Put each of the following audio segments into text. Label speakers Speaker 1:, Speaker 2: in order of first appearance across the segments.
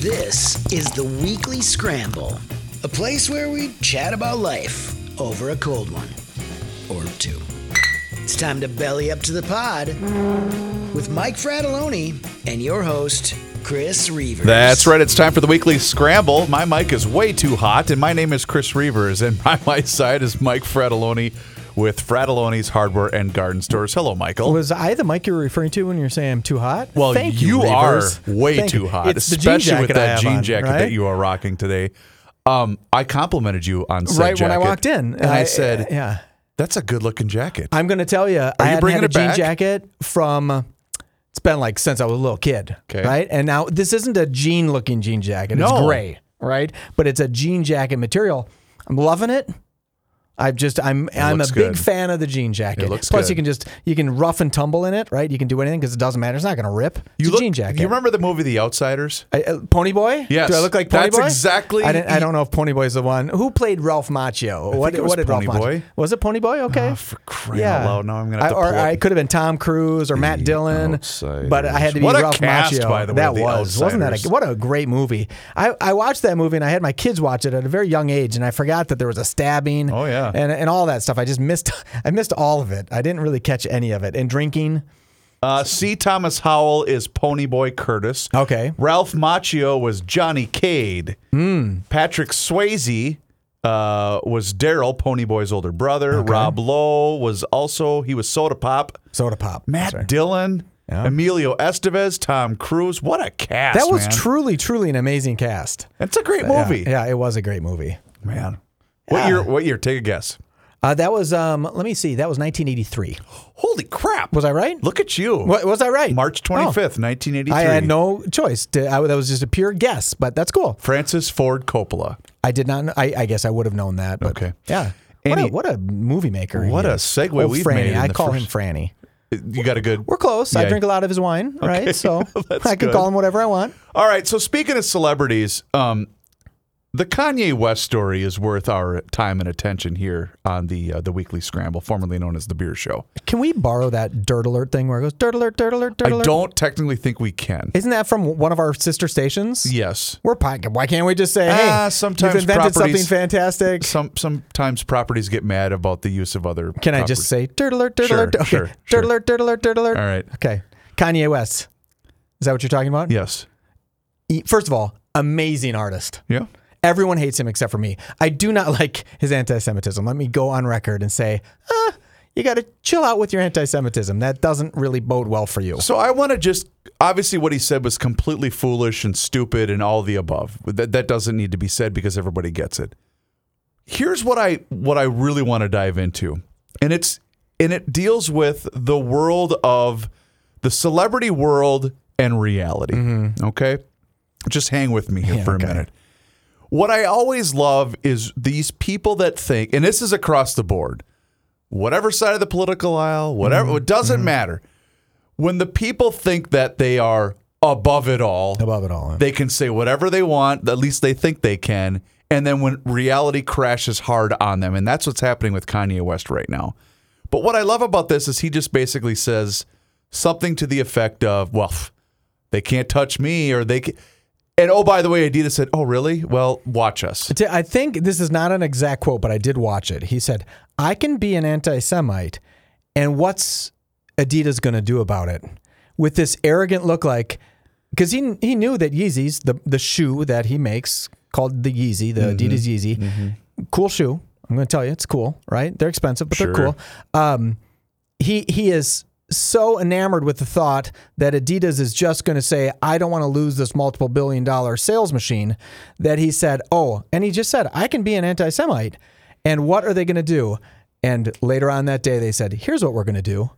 Speaker 1: This is the Weekly Scramble, a place where we chat about life over a cold one or two. It's time to belly up to the pod with Mike Fratelloni and your host, Chris Reavers.
Speaker 2: That's right. It's time for the weekly scramble. My mic is way too hot, and my name is Chris Reavers, and by my side is Mike Fratelloni with Fratelloni's Hardware and Garden Stores. Hello, Michael.
Speaker 3: Was I the mic you were referring to when you're saying I'm too hot?
Speaker 2: well,
Speaker 3: Thank
Speaker 2: you,
Speaker 3: you,
Speaker 2: are way
Speaker 3: Thank
Speaker 2: too hot,
Speaker 3: It's
Speaker 2: especially with that jean
Speaker 3: on,
Speaker 2: jacket
Speaker 3: right?
Speaker 2: that you are rocking today. Um, I complimented you on said
Speaker 3: right when I walked in,
Speaker 2: and I, said,
Speaker 3: "Yeah."
Speaker 2: "That's a good-looking jacket."
Speaker 3: I'm going to tell you, I
Speaker 2: you bringing
Speaker 3: had a jean
Speaker 2: back?
Speaker 3: jacket from. It's been like since I was a little kid,
Speaker 2: 'Kay.
Speaker 3: right? And now this isn't a jean-looking jean jacket. It's gray, right? But it's a jean jacket material. I'm loving it. I've just I'm I'm a big
Speaker 2: good.
Speaker 3: fan of the jean jacket.
Speaker 2: It looks
Speaker 3: Plus,
Speaker 2: good.
Speaker 3: you can just you can rough and tumble in it, right? You can do anything because it doesn't matter. It's not going to rip. It's
Speaker 2: you look,
Speaker 3: jean jacket.
Speaker 2: You remember the movie The Outsiders?
Speaker 3: I, uh, Pony Boy?
Speaker 2: Yes.
Speaker 3: Do I look like Pony
Speaker 2: That's
Speaker 3: Boy?
Speaker 2: exactly-
Speaker 3: I, I don't know if Pony Boy's the one. Who played Ralph Macchio? what,
Speaker 2: it was
Speaker 3: what did
Speaker 2: Pony
Speaker 3: Ralph Macchio?
Speaker 2: Boy.
Speaker 3: Was it Pony Boy? Okay.
Speaker 2: Oh, for crying out loud, now I'm gonna
Speaker 3: I, Or
Speaker 2: pull up-
Speaker 3: I could have been Tom Cruise or Matt Dillon.
Speaker 2: Outsiders.
Speaker 3: But I had to be
Speaker 2: What
Speaker 3: Ralph
Speaker 2: cast,
Speaker 3: Macchio.
Speaker 2: by the way,
Speaker 3: that
Speaker 2: The
Speaker 3: was. Wasn't that a, what a great movie? I, I watched that movie and I had my kids watch it at a very young age and I forgot that there was a stabbing.
Speaker 2: Oh, yeah.
Speaker 3: And, and all that stuff. I just missed I missed all of it. I didn't really catch any of it. And drinking.
Speaker 2: Uh, C. Thomas Howell is Ponyboy Curtis.
Speaker 3: Okay.
Speaker 2: Ralph Macchio was Johnny Cade.
Speaker 3: Hmm.
Speaker 2: Patrick Swayze uh, was Daryl, Ponyboy's older brother. Rob Lowe was also he was Soda Pop.
Speaker 3: Soda Pop.
Speaker 2: Matt
Speaker 3: right.
Speaker 2: Dillon,
Speaker 3: Yeah.
Speaker 2: Emilio Estevez, Tom Cruise. What a cast!
Speaker 3: That was
Speaker 2: man.
Speaker 3: truly, truly an amazing cast.
Speaker 2: It's a great
Speaker 3: Yeah,
Speaker 2: movie,
Speaker 3: Yeah, it was a great movie.
Speaker 2: man. What
Speaker 3: Yeah.
Speaker 2: year? What year? Take a guess.
Speaker 3: Uh, that was um. Let me see. That was 1983.
Speaker 2: Holy crap!
Speaker 3: Was I right?
Speaker 2: Look at you.
Speaker 3: Wa- was I right?
Speaker 2: March
Speaker 3: Oh.
Speaker 2: twenty fifth, nineteen eighty three.
Speaker 3: I had no choice. To, I, that was just a pure guess, but that's cool.
Speaker 2: Francis Ford Coppola.
Speaker 3: I did not. I, I guess I would have known that. But
Speaker 2: Okay.
Speaker 3: Yeah. What a, what a movie maker.
Speaker 2: What a segue we've
Speaker 3: Franny.
Speaker 2: made
Speaker 3: I call
Speaker 2: first-
Speaker 3: him Franny.
Speaker 2: You got a good.
Speaker 3: We're close. I drink a lot of his wine, right? So I can
Speaker 2: good.
Speaker 3: call him whatever I want.
Speaker 2: All right. So speaking of celebrities, um, the Kanye West story is worth our time and attention here on the uh, the Weekly Scramble, formerly known as the Beer Show.
Speaker 3: Can we borrow that dirt alert thing where it goes dirt alert, dirt alert, dirt
Speaker 2: I
Speaker 3: alert?
Speaker 2: I don't technically think we can.
Speaker 3: Isn't that from one of our sister stations?
Speaker 2: Yes.
Speaker 3: We're podcast. Why can't we just say, hey,
Speaker 2: Ah, sometimes
Speaker 3: you've invented something
Speaker 2: properties-
Speaker 3: fantastic?
Speaker 2: Some sometimes properties get mad about the use of other.
Speaker 3: Can I just say dirt alert, dirt
Speaker 2: Sure,
Speaker 3: alert? Okay.
Speaker 2: sure,
Speaker 3: dirt
Speaker 2: sure.
Speaker 3: alert, dirt alert, dirt alert.
Speaker 2: All right.
Speaker 3: Okay. Kanye West. Is that what you're talking about?
Speaker 2: Yes.
Speaker 3: First of all, amazing artist.
Speaker 2: Yeah.
Speaker 3: Everyone hates him except for me. I do not like his anti-Semitism. Let me go on record and say, ah, you got to chill out with your anti-Semitism. That doesn't really bode well for you.
Speaker 2: So I want to just obviously what he said was completely foolish and stupid and all the above. That that doesn't need to be said because everybody gets it. Here's what I what I really want to dive into. And it's and it deals with the world of the celebrity world and reality. Okay? Just hang with me here
Speaker 3: Yeah,
Speaker 2: for
Speaker 3: okay.
Speaker 2: a minute. What I always love is these people that think, and this is across the board, whatever side of the political aisle, whatever, mm-hmm. it doesn't mm-hmm. matter. When the people think that they are above it all,
Speaker 3: Above it all.
Speaker 2: they can say whatever they want, at least they think they can. And then when reality crashes hard on them, and that's what's happening with Kanye West right now. But what I love about this is he just basically says something to the effect of, well, they can't touch me, or they can. And oh, by the way, Adidas said, oh, really? Well, watch us.
Speaker 3: I think this is not an exact quote, but I did watch it. He said, I can be an anti Semite, and what's Adidas going to do about it? With this arrogant look like, because he, he knew that Yeezys, the, the shoe that he makes called the Yeezy, the Adidas Yeezy, cool shoe. I'm going to tell you, it's cool, right? They're expensive, but they're cool. Um, he, he is so enamored with the thought that Adidas is just going to say, I don't want to lose this multiple billion dollar sales machine, that he said, Oh, and he just said, I can be an anti Semite. And what are they going to do? And later on that day, they said, Here's what we're going to do.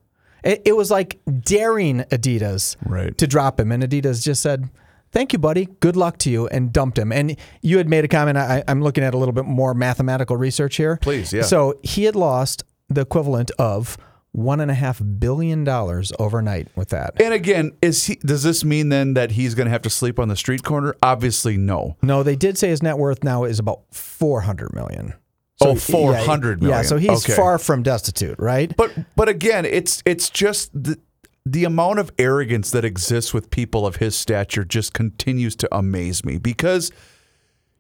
Speaker 3: It, it was like daring Adidas
Speaker 2: Right.
Speaker 3: to drop him, and Adidas just said, "Thank you, buddy. Good luck to you," and dumped him. And you had made a comment. I, I'm looking at a little bit more mathematical research here.
Speaker 2: Please, yeah.
Speaker 3: So he had lost the equivalent of one and a half billion dollars overnight with that.
Speaker 2: And again, is he? Does this mean then that he's going to have to sleep on the street corner? Obviously, no.
Speaker 3: No, they did say his net worth now is about 400 million.
Speaker 2: Oh,
Speaker 3: yeah,
Speaker 2: 400
Speaker 3: Yeah,
Speaker 2: million.
Speaker 3: so he's
Speaker 2: Okay.
Speaker 3: far from destitute, right?
Speaker 2: But but again, it's it's just the the amount of arrogance that exists with people of his stature just continues to amaze me because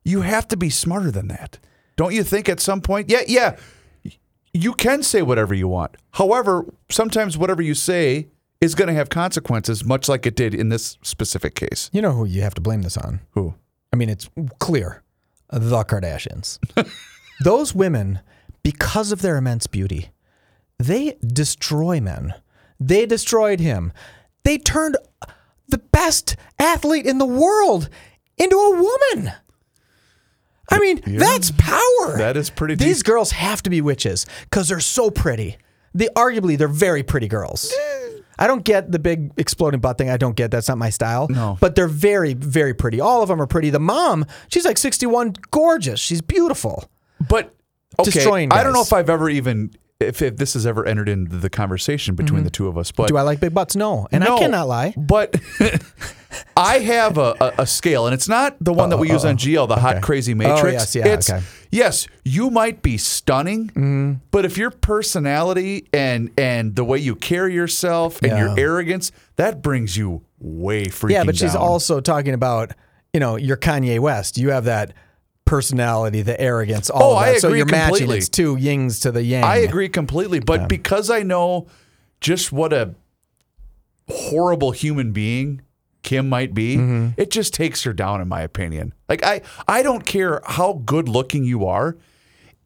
Speaker 2: you have to be smarter than that. Don't you think at some point? Yeah, yeah. You can say whatever you want. However, sometimes whatever you say is going to have consequences, much like it did in this specific case.
Speaker 3: You know who you have to blame this on?
Speaker 2: Who?
Speaker 3: I mean, it's clear the Kardashians. Those women, because of their immense beauty, they destroy men. They destroyed him. They turned the best athlete in the world into a woman. I mean, that's power.
Speaker 2: That is pretty
Speaker 3: These
Speaker 2: deep.
Speaker 3: girls have to be witches because they're so pretty. They arguably they're very pretty girls. I don't get the big exploding butt thing. I don't get that's not my style.
Speaker 2: No.
Speaker 3: But they're very, very pretty. All of them are pretty. The mom, she's like 61, gorgeous. She's beautiful.
Speaker 2: But okay,
Speaker 3: Destroying
Speaker 2: I don't know if I've ever even if, if this has ever entered into the conversation between the two of us. But
Speaker 3: Mm-hmm. Do I like big butts? No. And I
Speaker 2: No,
Speaker 3: cannot lie.
Speaker 2: But I have a, a, a scale, and it's not the one that we use on GL, the hot crazy matrix.
Speaker 3: Oh, yes, yeah,
Speaker 2: it's
Speaker 3: okay. Mm-hmm.
Speaker 2: yes, you might be stunning, but if your personality and and the way you carry yourself and your
Speaker 3: Yeah.
Speaker 2: arrogance, that brings you way freaking
Speaker 3: Yeah, but she's
Speaker 2: down.
Speaker 3: also talking about, you know, you're Kanye West. You have that personality, the arrogance, all
Speaker 2: Oh,
Speaker 3: of that.
Speaker 2: I
Speaker 3: so
Speaker 2: agree
Speaker 3: you're matching.
Speaker 2: completely.
Speaker 3: It's two yings to the yang.
Speaker 2: I agree completely, but because I know just what a horrible human being Kim might be,
Speaker 3: Mm-hmm.
Speaker 2: it just takes her down in my opinion. Like I I don't care how good looking you are.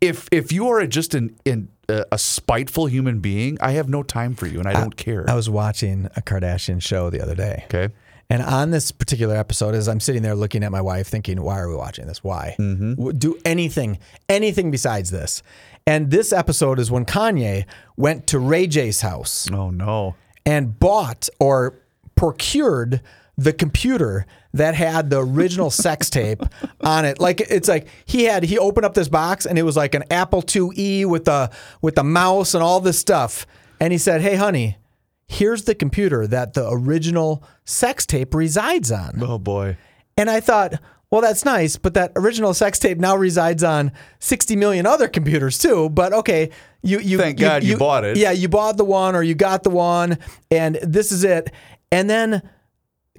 Speaker 2: If if you are just an, an a, a spiteful human being, I have no time for you and I don't care.
Speaker 3: I was watching a Kardashian show the other day.
Speaker 2: okay.
Speaker 3: And on this particular episode, as I'm sitting there looking at my wife, thinking, "Why are we watching this? Why
Speaker 2: Mm-hmm.
Speaker 3: Do anything, anything besides this?" And this episode is when Kanye went to Ray J's house
Speaker 2: Oh no.
Speaker 3: and bought or procured the computer that had the original sex tape on it. Like it's like he had he opened up this box and it was like an Apple IIe with the with the mouse and all this stuff. And he said, "Hey, honey." Here's the computer that the original sex tape resides on.
Speaker 2: Oh boy.
Speaker 3: And I thought, well, that's nice, but that original sex tape now resides on 60 million other computers too. But okay, you you
Speaker 2: Thank God you bought it.
Speaker 3: Yeah, you bought the one or you got the one, and this is it. And then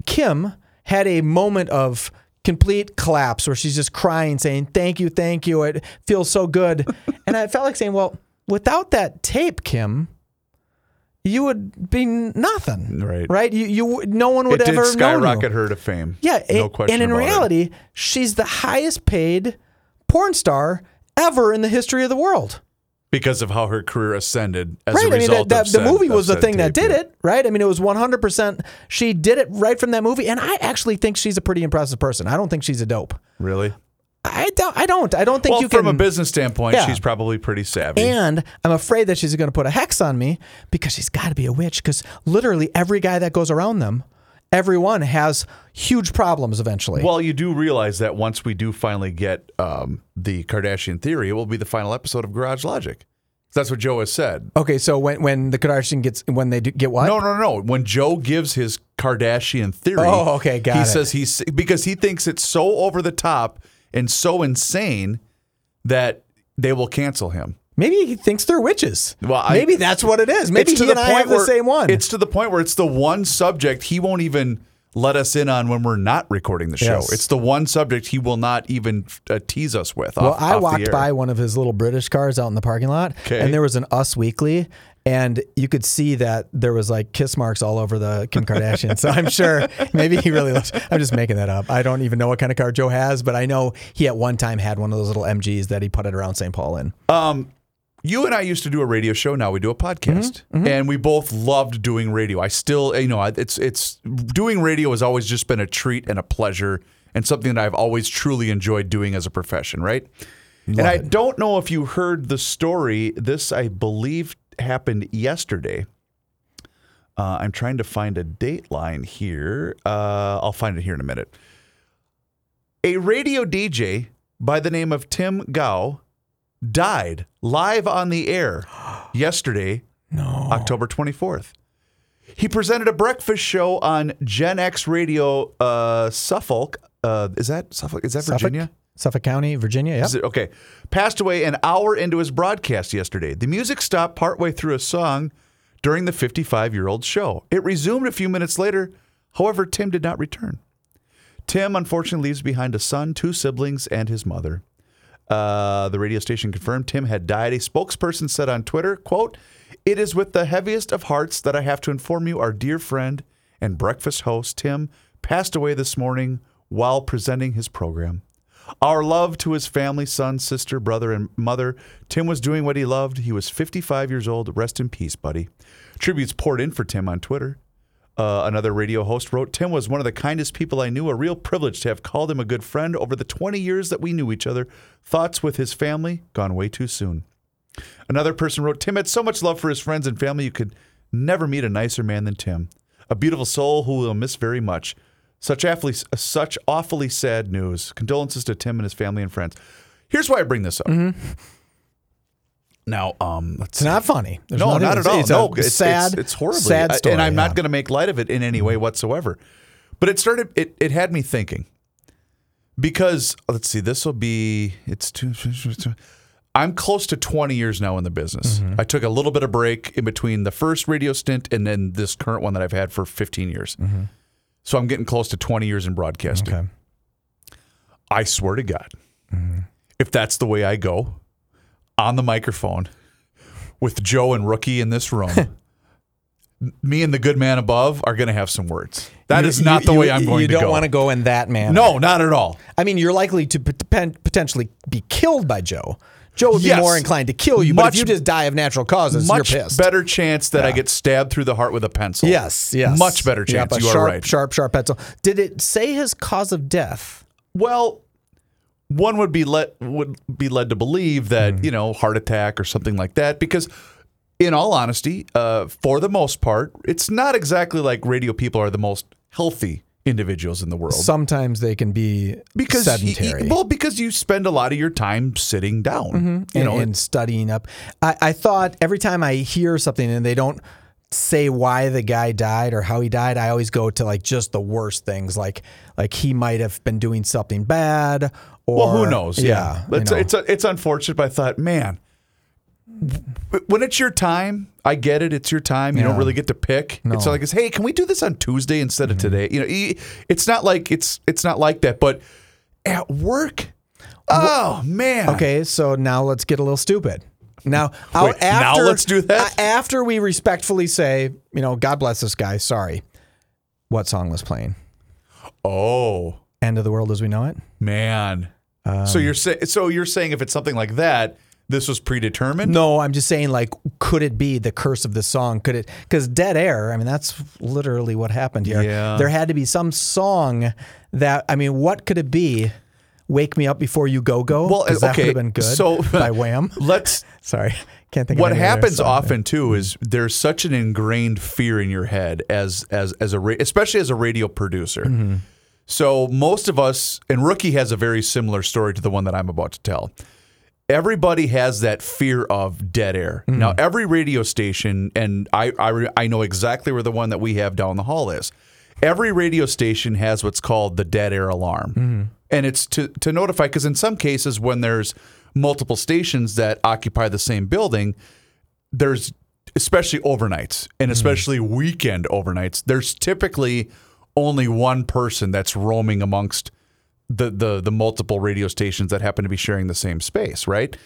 Speaker 3: Kim had a moment of complete collapse where she's just crying, saying, Thank you, thank you. It feels so good. and I felt like saying, Well, without that tape, Kim, you would be nothing.
Speaker 2: Right.
Speaker 3: Right? You, you no one would
Speaker 2: It did
Speaker 3: ever know you.
Speaker 2: skyrocket her to fame.
Speaker 3: Yeah,
Speaker 2: No
Speaker 3: it-
Speaker 2: question
Speaker 3: and in
Speaker 2: about it.
Speaker 3: reality, she's the highest paid porn star ever in the history of the world.
Speaker 2: Because of how her career ascended as
Speaker 3: right?
Speaker 2: a
Speaker 3: I mean,
Speaker 2: result
Speaker 3: that,
Speaker 2: of
Speaker 3: the
Speaker 2: said-
Speaker 3: movie was the thing that did
Speaker 2: yeah.
Speaker 3: it, right? I mean, it was 100%. She did it right from that movie. And I actually think she's a pretty impressive person. I don't think she's a dope.
Speaker 2: Really?
Speaker 3: I don't. I don't. I don't think
Speaker 2: Well,
Speaker 3: you can.
Speaker 2: from a business standpoint,
Speaker 3: Yeah.
Speaker 2: she's probably pretty savvy.
Speaker 3: and I'm afraid that she's going to put a hex on me because she's got to be a witch. Because literally every guy that goes around them, everyone has huge problems eventually.
Speaker 2: Well, you do realize that once we do finally get um, the Kardashian theory, it will be the final episode of Garage Logic. That's what Joe has said.
Speaker 3: okay, so when when the Kardashian gets when they do, get what?
Speaker 2: No, no, no. When Joe gives his Kardashian theory,
Speaker 3: Oh, okay, got
Speaker 2: he
Speaker 3: it.
Speaker 2: says he's because he thinks it's so over the top and so insane that they will cancel him.
Speaker 3: Maybe he thinks they're witches.
Speaker 2: Well, I-
Speaker 3: maybe that's what it is. Maybe he and I have the same one.
Speaker 2: It's to the point where it's the one subject he won't even let us in on when we're not recording the show.
Speaker 3: Yes.
Speaker 2: It's the one subject he will not even uh, tease us with.
Speaker 3: well,
Speaker 2: off-
Speaker 3: I
Speaker 2: off
Speaker 3: walked by one of his little British cars out in the parking lot,
Speaker 2: Okay.
Speaker 3: and there was an Us Weekly, and you could see that there was like kiss marks all over the Kim Kardashian. so I'm sure maybe he really loves. I'm just making that up. I don't even know what kind of car Joe has, but I know he at one time had one of those little MGs that he putted around St. Paul in.
Speaker 2: You and I used to do a radio show. Now we do a podcast,
Speaker 3: Mm-hmm,
Speaker 2: and we both loved doing radio. I still, you know, it's it's doing radio has always just been a treat and a pleasure, and something that I've always truly enjoyed doing as a profession. Right. and I don't know if you heard the story. This, I believe, happened yesterday. Uh, I'm trying to find a dateline here. Uh, I'll find it here in a minute. A radio DJ by the name of Tim Gough died live on the air yesterday,
Speaker 3: No.
Speaker 2: October 24th. He presented a breakfast show on Gen X Radio, uh, Suffolk. Uh, is that Suffolk? Is that
Speaker 3: Suffolk?
Speaker 2: Virginia?
Speaker 3: Suffolk County, Virginia.
Speaker 2: It okay? Passed away an hour into his broadcast yesterday. The music stopped partway through a song during the 55 year old show. It resumed a few minutes later. However, Tim did not return. Tim unfortunately leaves behind a son, two siblings, and his mother. Uh, the radio station confirmed Tim had died. A spokesperson said on Twitter, quote, It is with the heaviest of hearts that I have to inform you our dear friend and breakfast host, Tim, passed away this morning while presenting his program. Our love to his family, son, sister, brother, and mother. Tim was doing what he loved. He was 55 years old. Rest in peace, buddy. Tributes poured in for Tim on Twitter. Uh, another radio host wrote Tim was one of the kindest people I knew. A real privilege to have called him a good friend over the 20 years that we knew each other. Thoughts with his family gone way too soon. Another person wrote Tim had so much love for his friends and family. You could never meet a nicer man than Tim. A beautiful soul who we'll miss very much. Such awfully, such awfully sad news. Condolences to Tim and his family and friends. Here's why I bring this up. Now, um,
Speaker 3: It's not funny. There's
Speaker 2: no, not at all.
Speaker 3: It's
Speaker 2: no, it's,
Speaker 3: sad,
Speaker 2: It's, it's horribly
Speaker 3: sad story.
Speaker 2: and I'm
Speaker 3: yeah.
Speaker 2: not going to make light of it in any way whatsoever. But it started. It it had me thinking because let's see. This will be. It's two. I'm close to 20 years now in the business.
Speaker 3: Mm-hmm.
Speaker 2: I took a little bit of break in between the first radio stint and then this current one that I've had for 15 years. So I'm getting close to 20 years in broadcasting.
Speaker 3: Okay.
Speaker 2: I swear to God,
Speaker 3: Mm-hmm.
Speaker 2: if that's the way I go on the microphone with Joe and Rookie in this room, me and the good man above are going to have some words. That is
Speaker 3: You-
Speaker 2: not the
Speaker 3: you-
Speaker 2: way I'm going
Speaker 3: You don't want to go in that manner.
Speaker 2: no, not at all.
Speaker 3: I mean, you're likely to potentially be killed by Joe. Joe would be
Speaker 2: Yes.
Speaker 3: more inclined to kill you, but if you just die of natural causes,
Speaker 2: Much
Speaker 3: you're pissed.
Speaker 2: better chance that I get stabbed through the heart with a pencil.
Speaker 3: Yes, yes.
Speaker 2: Much better
Speaker 3: Yep,
Speaker 2: chance.
Speaker 3: a
Speaker 2: you
Speaker 3: sharp,
Speaker 2: are right.
Speaker 3: Sharp, sharp pencil. Did it say his cause of death?
Speaker 2: Well, one would be let would be led to believe that
Speaker 3: Hmm.
Speaker 2: you know heart attack or something like that because. In all honesty, uh, for the most part, it's not exactly like radio people are the most healthy individuals in the world.
Speaker 3: Sometimes they can be
Speaker 2: because
Speaker 3: sedentary.
Speaker 2: well, because you spend a lot of your time sitting down. You
Speaker 3: and,
Speaker 2: know,
Speaker 3: and studying up. I, I thought every time I hear something and they don't say why the guy died or how he died, I always go to like just the worst things, like like he might have been doing something bad. Or
Speaker 2: well, who knows? Yeah,
Speaker 3: you
Speaker 2: it's
Speaker 3: know.
Speaker 2: it's it's unfortunate. But I thought, man, when it's your time, I get it. It's your time. You don't really get to pick. It's like it's hey, can we do this on Tuesday instead of mm-hmm. today? You know, it's not like it's it's not like that. But at work, oh man,
Speaker 3: Okay, so now let's get a little stupid. Now,
Speaker 2: Wait, now
Speaker 3: after,
Speaker 2: let's do that?
Speaker 3: After we respectfully say, you know, God bless this guy. Sorry. What song was playing?
Speaker 2: Oh
Speaker 3: End of the world as we know it.
Speaker 2: man.
Speaker 3: Um,
Speaker 2: so you're saying so you're saying if it's something like that, this was predetermined.
Speaker 3: No, I'm just saying, like, could it be the curse of the song? Could it? Because dead air. I mean, that's literally what happened here.
Speaker 2: Yeah.
Speaker 3: There had to be some song that. I mean, what could it be? Wake me up before you go go.
Speaker 2: Well,
Speaker 3: 'Cause that
Speaker 2: okay,
Speaker 3: would have been good.
Speaker 2: so-
Speaker 3: by Wham.
Speaker 2: Let's
Speaker 3: Sorry, can't think.
Speaker 2: what happens often too is there's such an ingrained fear in your head as as as a ra- especially as a radio producer.
Speaker 3: Mm-hmm.
Speaker 2: So most of us and rookie has a very similar story to the one that I'm about to tell. Everybody has that fear of dead air.
Speaker 3: Mm-hmm.
Speaker 2: Now every radio station and I I, I know exactly where the one that we have down the hall is. Every radio station has what's called the dead air alarm.
Speaker 3: Mm-hmm.
Speaker 2: And it's to to notify because in some cases when there's multiple stations that occupy the same building, there's especially overnights
Speaker 3: Hmm.
Speaker 2: and especially weekend overnights, there's typically only one person that's roaming amongst the the the multiple radio stations that happen to be sharing the same space, right?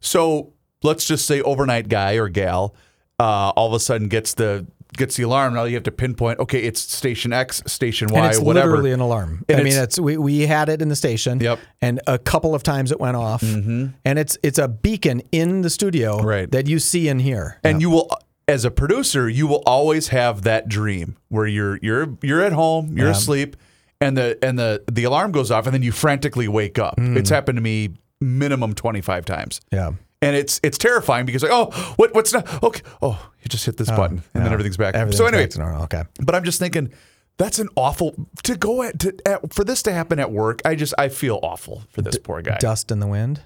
Speaker 2: So let's just say overnight guy or gal uh, all of a sudden gets the gets the alarm. Now you have to pinpoint. Okay, it's station X, station Y,
Speaker 3: and it's
Speaker 2: whatever.
Speaker 3: literally an alarm.
Speaker 2: And
Speaker 3: I mean,
Speaker 2: it's-
Speaker 3: we, we had it in the station.
Speaker 2: Yep. Mm-hmm.
Speaker 3: And a couple of times it went off. And it's it's a beacon in the studio
Speaker 2: Right.
Speaker 3: that you see and hear.
Speaker 2: and you will as a producer you will always have that dream where you're you're you're at home you're asleep and the and the the alarm goes off and then you frantically wake up
Speaker 3: Mm.
Speaker 2: it's happened to me minimum 25 times
Speaker 3: yeah.
Speaker 2: And it's it's terrifying because like oh what what's not okay oh you just hit this oh, button and then everything's back
Speaker 3: Everything's
Speaker 2: so anyway
Speaker 3: back. Okay.
Speaker 2: but I'm just thinking that's an awful to go at, to at for this to happen at work. I just I feel awful for this poor guy.
Speaker 3: Dust in the wind.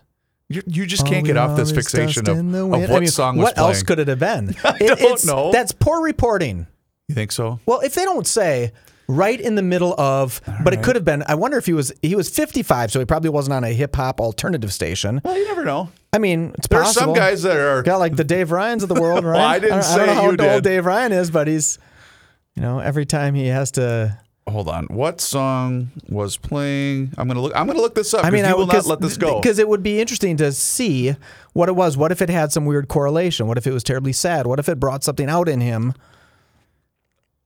Speaker 2: You, you just can't get off this fixation of, of what
Speaker 3: I mean,
Speaker 2: song was
Speaker 3: What else could it have been? I
Speaker 2: don't know.
Speaker 3: That's poor reporting.
Speaker 2: you think so?
Speaker 3: Well, if they don't say right in the middle of, but it could have been. I wonder if he was he was 55, so he probably wasn't on a hip hop alternative station.
Speaker 2: Well, you never know.
Speaker 3: I mean, it's
Speaker 2: There are some guys that are
Speaker 3: got like the Dave Ryans of the world, right?
Speaker 2: I didn't
Speaker 3: I don't, I don't know
Speaker 2: say
Speaker 3: how
Speaker 2: you
Speaker 3: old
Speaker 2: did.
Speaker 3: Dave Ryan is, but he's, you know, every time he has to.
Speaker 2: Hold on. What song was playing? I'm gonna look. I'm gonna look this up.
Speaker 3: I mean,
Speaker 2: you
Speaker 3: I
Speaker 2: will not let this go.
Speaker 3: because it would be interesting to see what it was. What if it had some weird correlation? What if it was terribly sad? What if it brought something out in him?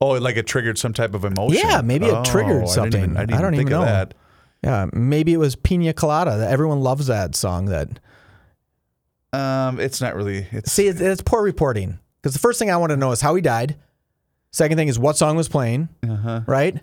Speaker 2: oh, like it triggered some type of emotion.
Speaker 3: Yeah, maybe it
Speaker 2: Oh,
Speaker 3: triggered
Speaker 2: I
Speaker 3: something.
Speaker 2: didn't even, I didn't
Speaker 3: I don't
Speaker 2: think
Speaker 3: even
Speaker 2: of
Speaker 3: know.
Speaker 2: that.
Speaker 3: Yeah, maybe it was Pina Colada. Everyone loves that song. That
Speaker 2: Um, it's not really. It's
Speaker 3: see, it's, it's poor reporting. Because the first thing I want to know is how he died. Second thing is what song was playing.
Speaker 2: Uh-huh.
Speaker 3: Right.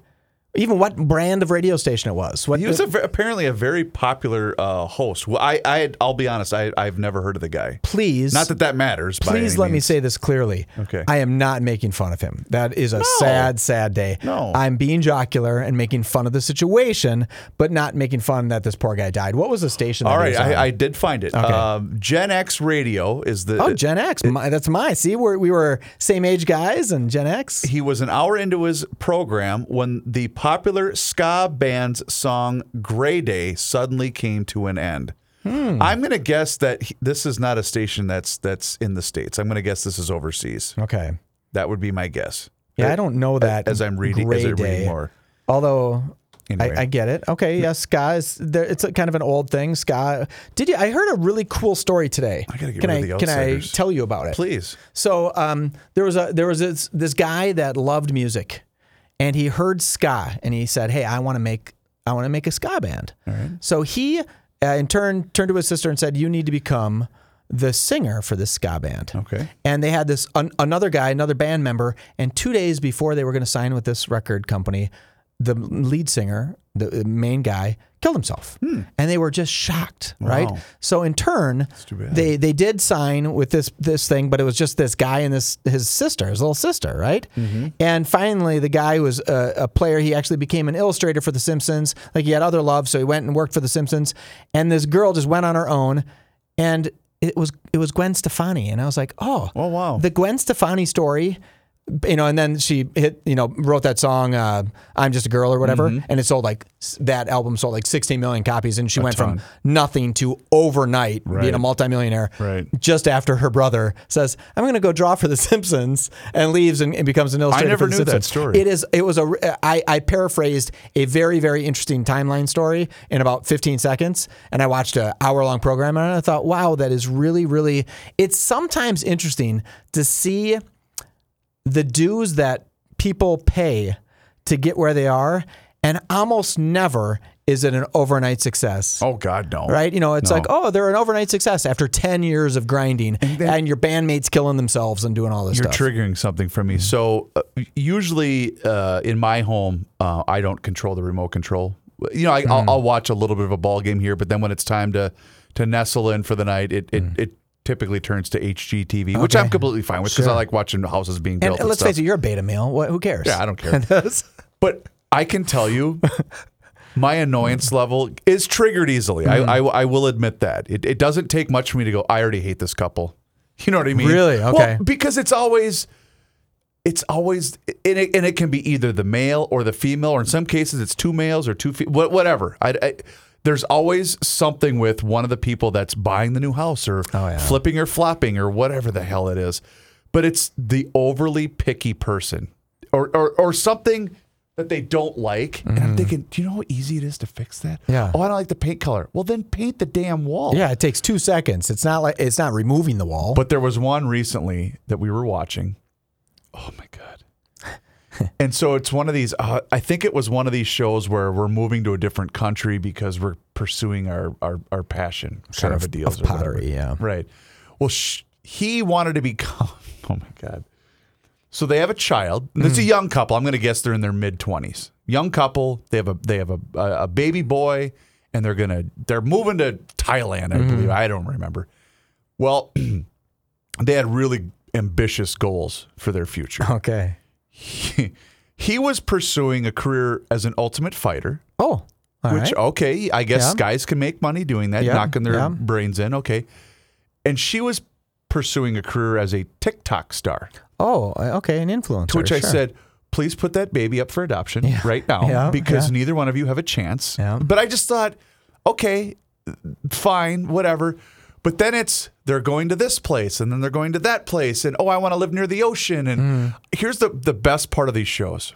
Speaker 3: Even what brand of radio station it was. What
Speaker 2: He was a, apparently a very popular uh, host. Well, I, I, I'll be honest. I, I've never heard of the guy.
Speaker 3: please
Speaker 2: Not that that matters.
Speaker 3: Please let me say this clearly.
Speaker 2: Okay.
Speaker 3: I am not making fun of him. That is a sad, sad day.
Speaker 2: No.
Speaker 3: I'm being jocular and making fun of the situation, but not making fun that this poor guy died. What was the station? That
Speaker 2: All
Speaker 3: on?
Speaker 2: I, I did find it.
Speaker 3: Okay.
Speaker 2: Um, Gen X Radio is the.
Speaker 3: oh, Gen X. My, that's my. See, we're, we were same age guys and Gen X.
Speaker 2: he was an hour into his program when the popular ska band's song "Gray Day" suddenly came to an end.
Speaker 3: Hmm.
Speaker 2: I'm going to guess that he- this is not a station that's that's in the states. I'm going to guess this is overseas.
Speaker 3: Okay.
Speaker 2: That would be my guess.
Speaker 3: Yeah, I don't know that.
Speaker 2: As I'm reading, as I'm reading more.
Speaker 3: Although.
Speaker 2: Anyway.
Speaker 3: I, I get it. Okay, yeah, ska is there. It's a kind of an old thing. Ska. Did you? I heard a really cool story today.
Speaker 2: I gotta get
Speaker 3: can
Speaker 2: rid
Speaker 3: I
Speaker 2: of the
Speaker 3: can I tell you about it?
Speaker 2: Please.
Speaker 3: So um, there was a there was this, this guy that loved music, and he heard ska, and he said, "Hey, I want to make I want to make a ska band." So he, uh, in turn, turned to his sister and said, "You need to become the singer for this ska band."
Speaker 2: Okay.
Speaker 3: And they had this an, another guy, another band member, and two days before they were going to sign with this record company, the lead singer, the main guy, killed himself, and they were just shocked, right? So in turn, they they did sign with this this thing, but it was just this guy and this his sister, his little sister, right? And finally, the guy was a, a player. He actually became an illustrator for The Simpsons. Like he had other love, so he went and worked for The Simpsons. And this girl just went on her own, and it was it was Gwen Stefani, and I was like, oh,
Speaker 2: Oh, wow.
Speaker 3: the Gwen Stefani story. You know, and then she hit, you know, wrote that song, uh, "I'm Just a Girl" or whatever, and it sold like that album sold like 16 million copies, and she went
Speaker 2: ton.
Speaker 3: from nothing to overnight being a multimillionaire.
Speaker 2: Right.
Speaker 3: Just after her brother says, "I'm going to go draw for The Simpsons," and leaves and, and becomes an illustrator.
Speaker 2: I never
Speaker 3: for The
Speaker 2: knew that story.
Speaker 3: It is. It was a. I, I paraphrased a very very interesting timeline story in about 15 seconds, and I watched an hour long program, and I thought, wow, that is really really. It's sometimes interesting to see the dues that people pay to get where they are, and almost never is it an overnight success.
Speaker 2: Oh God, no.
Speaker 3: Right? You know, it's
Speaker 2: No.
Speaker 3: like, oh, they're an overnight success after 10 years of grinding and, your bandmates killing themselves and doing all this
Speaker 2: You're
Speaker 3: stuff.
Speaker 2: triggering something from me. So uh, usually uh, in my home, uh, I don't control the remote control. You know, I,
Speaker 3: Hmm.
Speaker 2: I'll, I'll watch a little bit of a ball game here, but then when it's time to to nestle in for the night, it it, it typically turns to HGTV, which
Speaker 3: Hmm.
Speaker 2: I'm completely fine with because I like watching houses being
Speaker 3: and,
Speaker 2: built.
Speaker 3: and let's
Speaker 2: stuff.
Speaker 3: face it, you're a beta male. What, who cares?
Speaker 2: Yeah, I don't care. But I can tell you, my annoyance level is triggered easily.
Speaker 3: Mm-hmm.
Speaker 2: I, I I will admit that. It, it doesn't take much for me to go. I already hate this couple. You know what I mean?
Speaker 3: Really?
Speaker 2: Well,
Speaker 3: Okay.
Speaker 2: because it's always. It's always and it, and it can be either the male or the female, or in some cases it's two males or two fe- whatever. I, I, there's always something with one of the people that's buying the new house or
Speaker 3: Oh, yeah.
Speaker 2: flipping or flopping or whatever the hell it is. But it's the overly picky person or, or, or something that they don't like. And I'm thinking, do you know how easy it is to fix that?
Speaker 3: Mm-hmm. Yeah.
Speaker 2: Oh, I don't like the paint color. Well, then paint the damn wall.
Speaker 3: Yeah, it takes two seconds. It's not like it's not removing the wall.
Speaker 2: But there was one recently that we were watching. Oh my god. and so it's one of these uh, I think it was one of these shows where we're moving to a different country because we're pursuing our our, our passion kind of,
Speaker 3: of-
Speaker 2: a deal
Speaker 3: of pottery, yeah.
Speaker 2: Right. Well, sh- he wanted to become Oh my god. So they have a child. and It's a young couple. I'm going to guess they're in their mid 20s. Young couple. They have a they have a, a, a baby boy, and they're gonna they're moving to Thailand. I believe. I don't remember. Well, they had really ambitious goals for their future.
Speaker 3: Okay.
Speaker 2: he was pursuing a career as an ultimate fighter,
Speaker 3: Oh, all
Speaker 2: which
Speaker 3: right.
Speaker 2: okay, I guess
Speaker 3: Yeah.
Speaker 2: guys can make money doing that,
Speaker 3: Yeah,
Speaker 2: knocking their
Speaker 3: yeah.
Speaker 2: brains in. Okay, and she was pursuing a career as a TikTok star.
Speaker 3: Oh, okay, an influencer.
Speaker 2: To which I said, please put that baby up for adoption right now because neither one of you have a chance. But I just thought, okay, fine, whatever. But then it's they're going to this place and then they're going to that place and oh, I want to live near the ocean. And
Speaker 3: Mm.
Speaker 2: here's the the best part of these shows.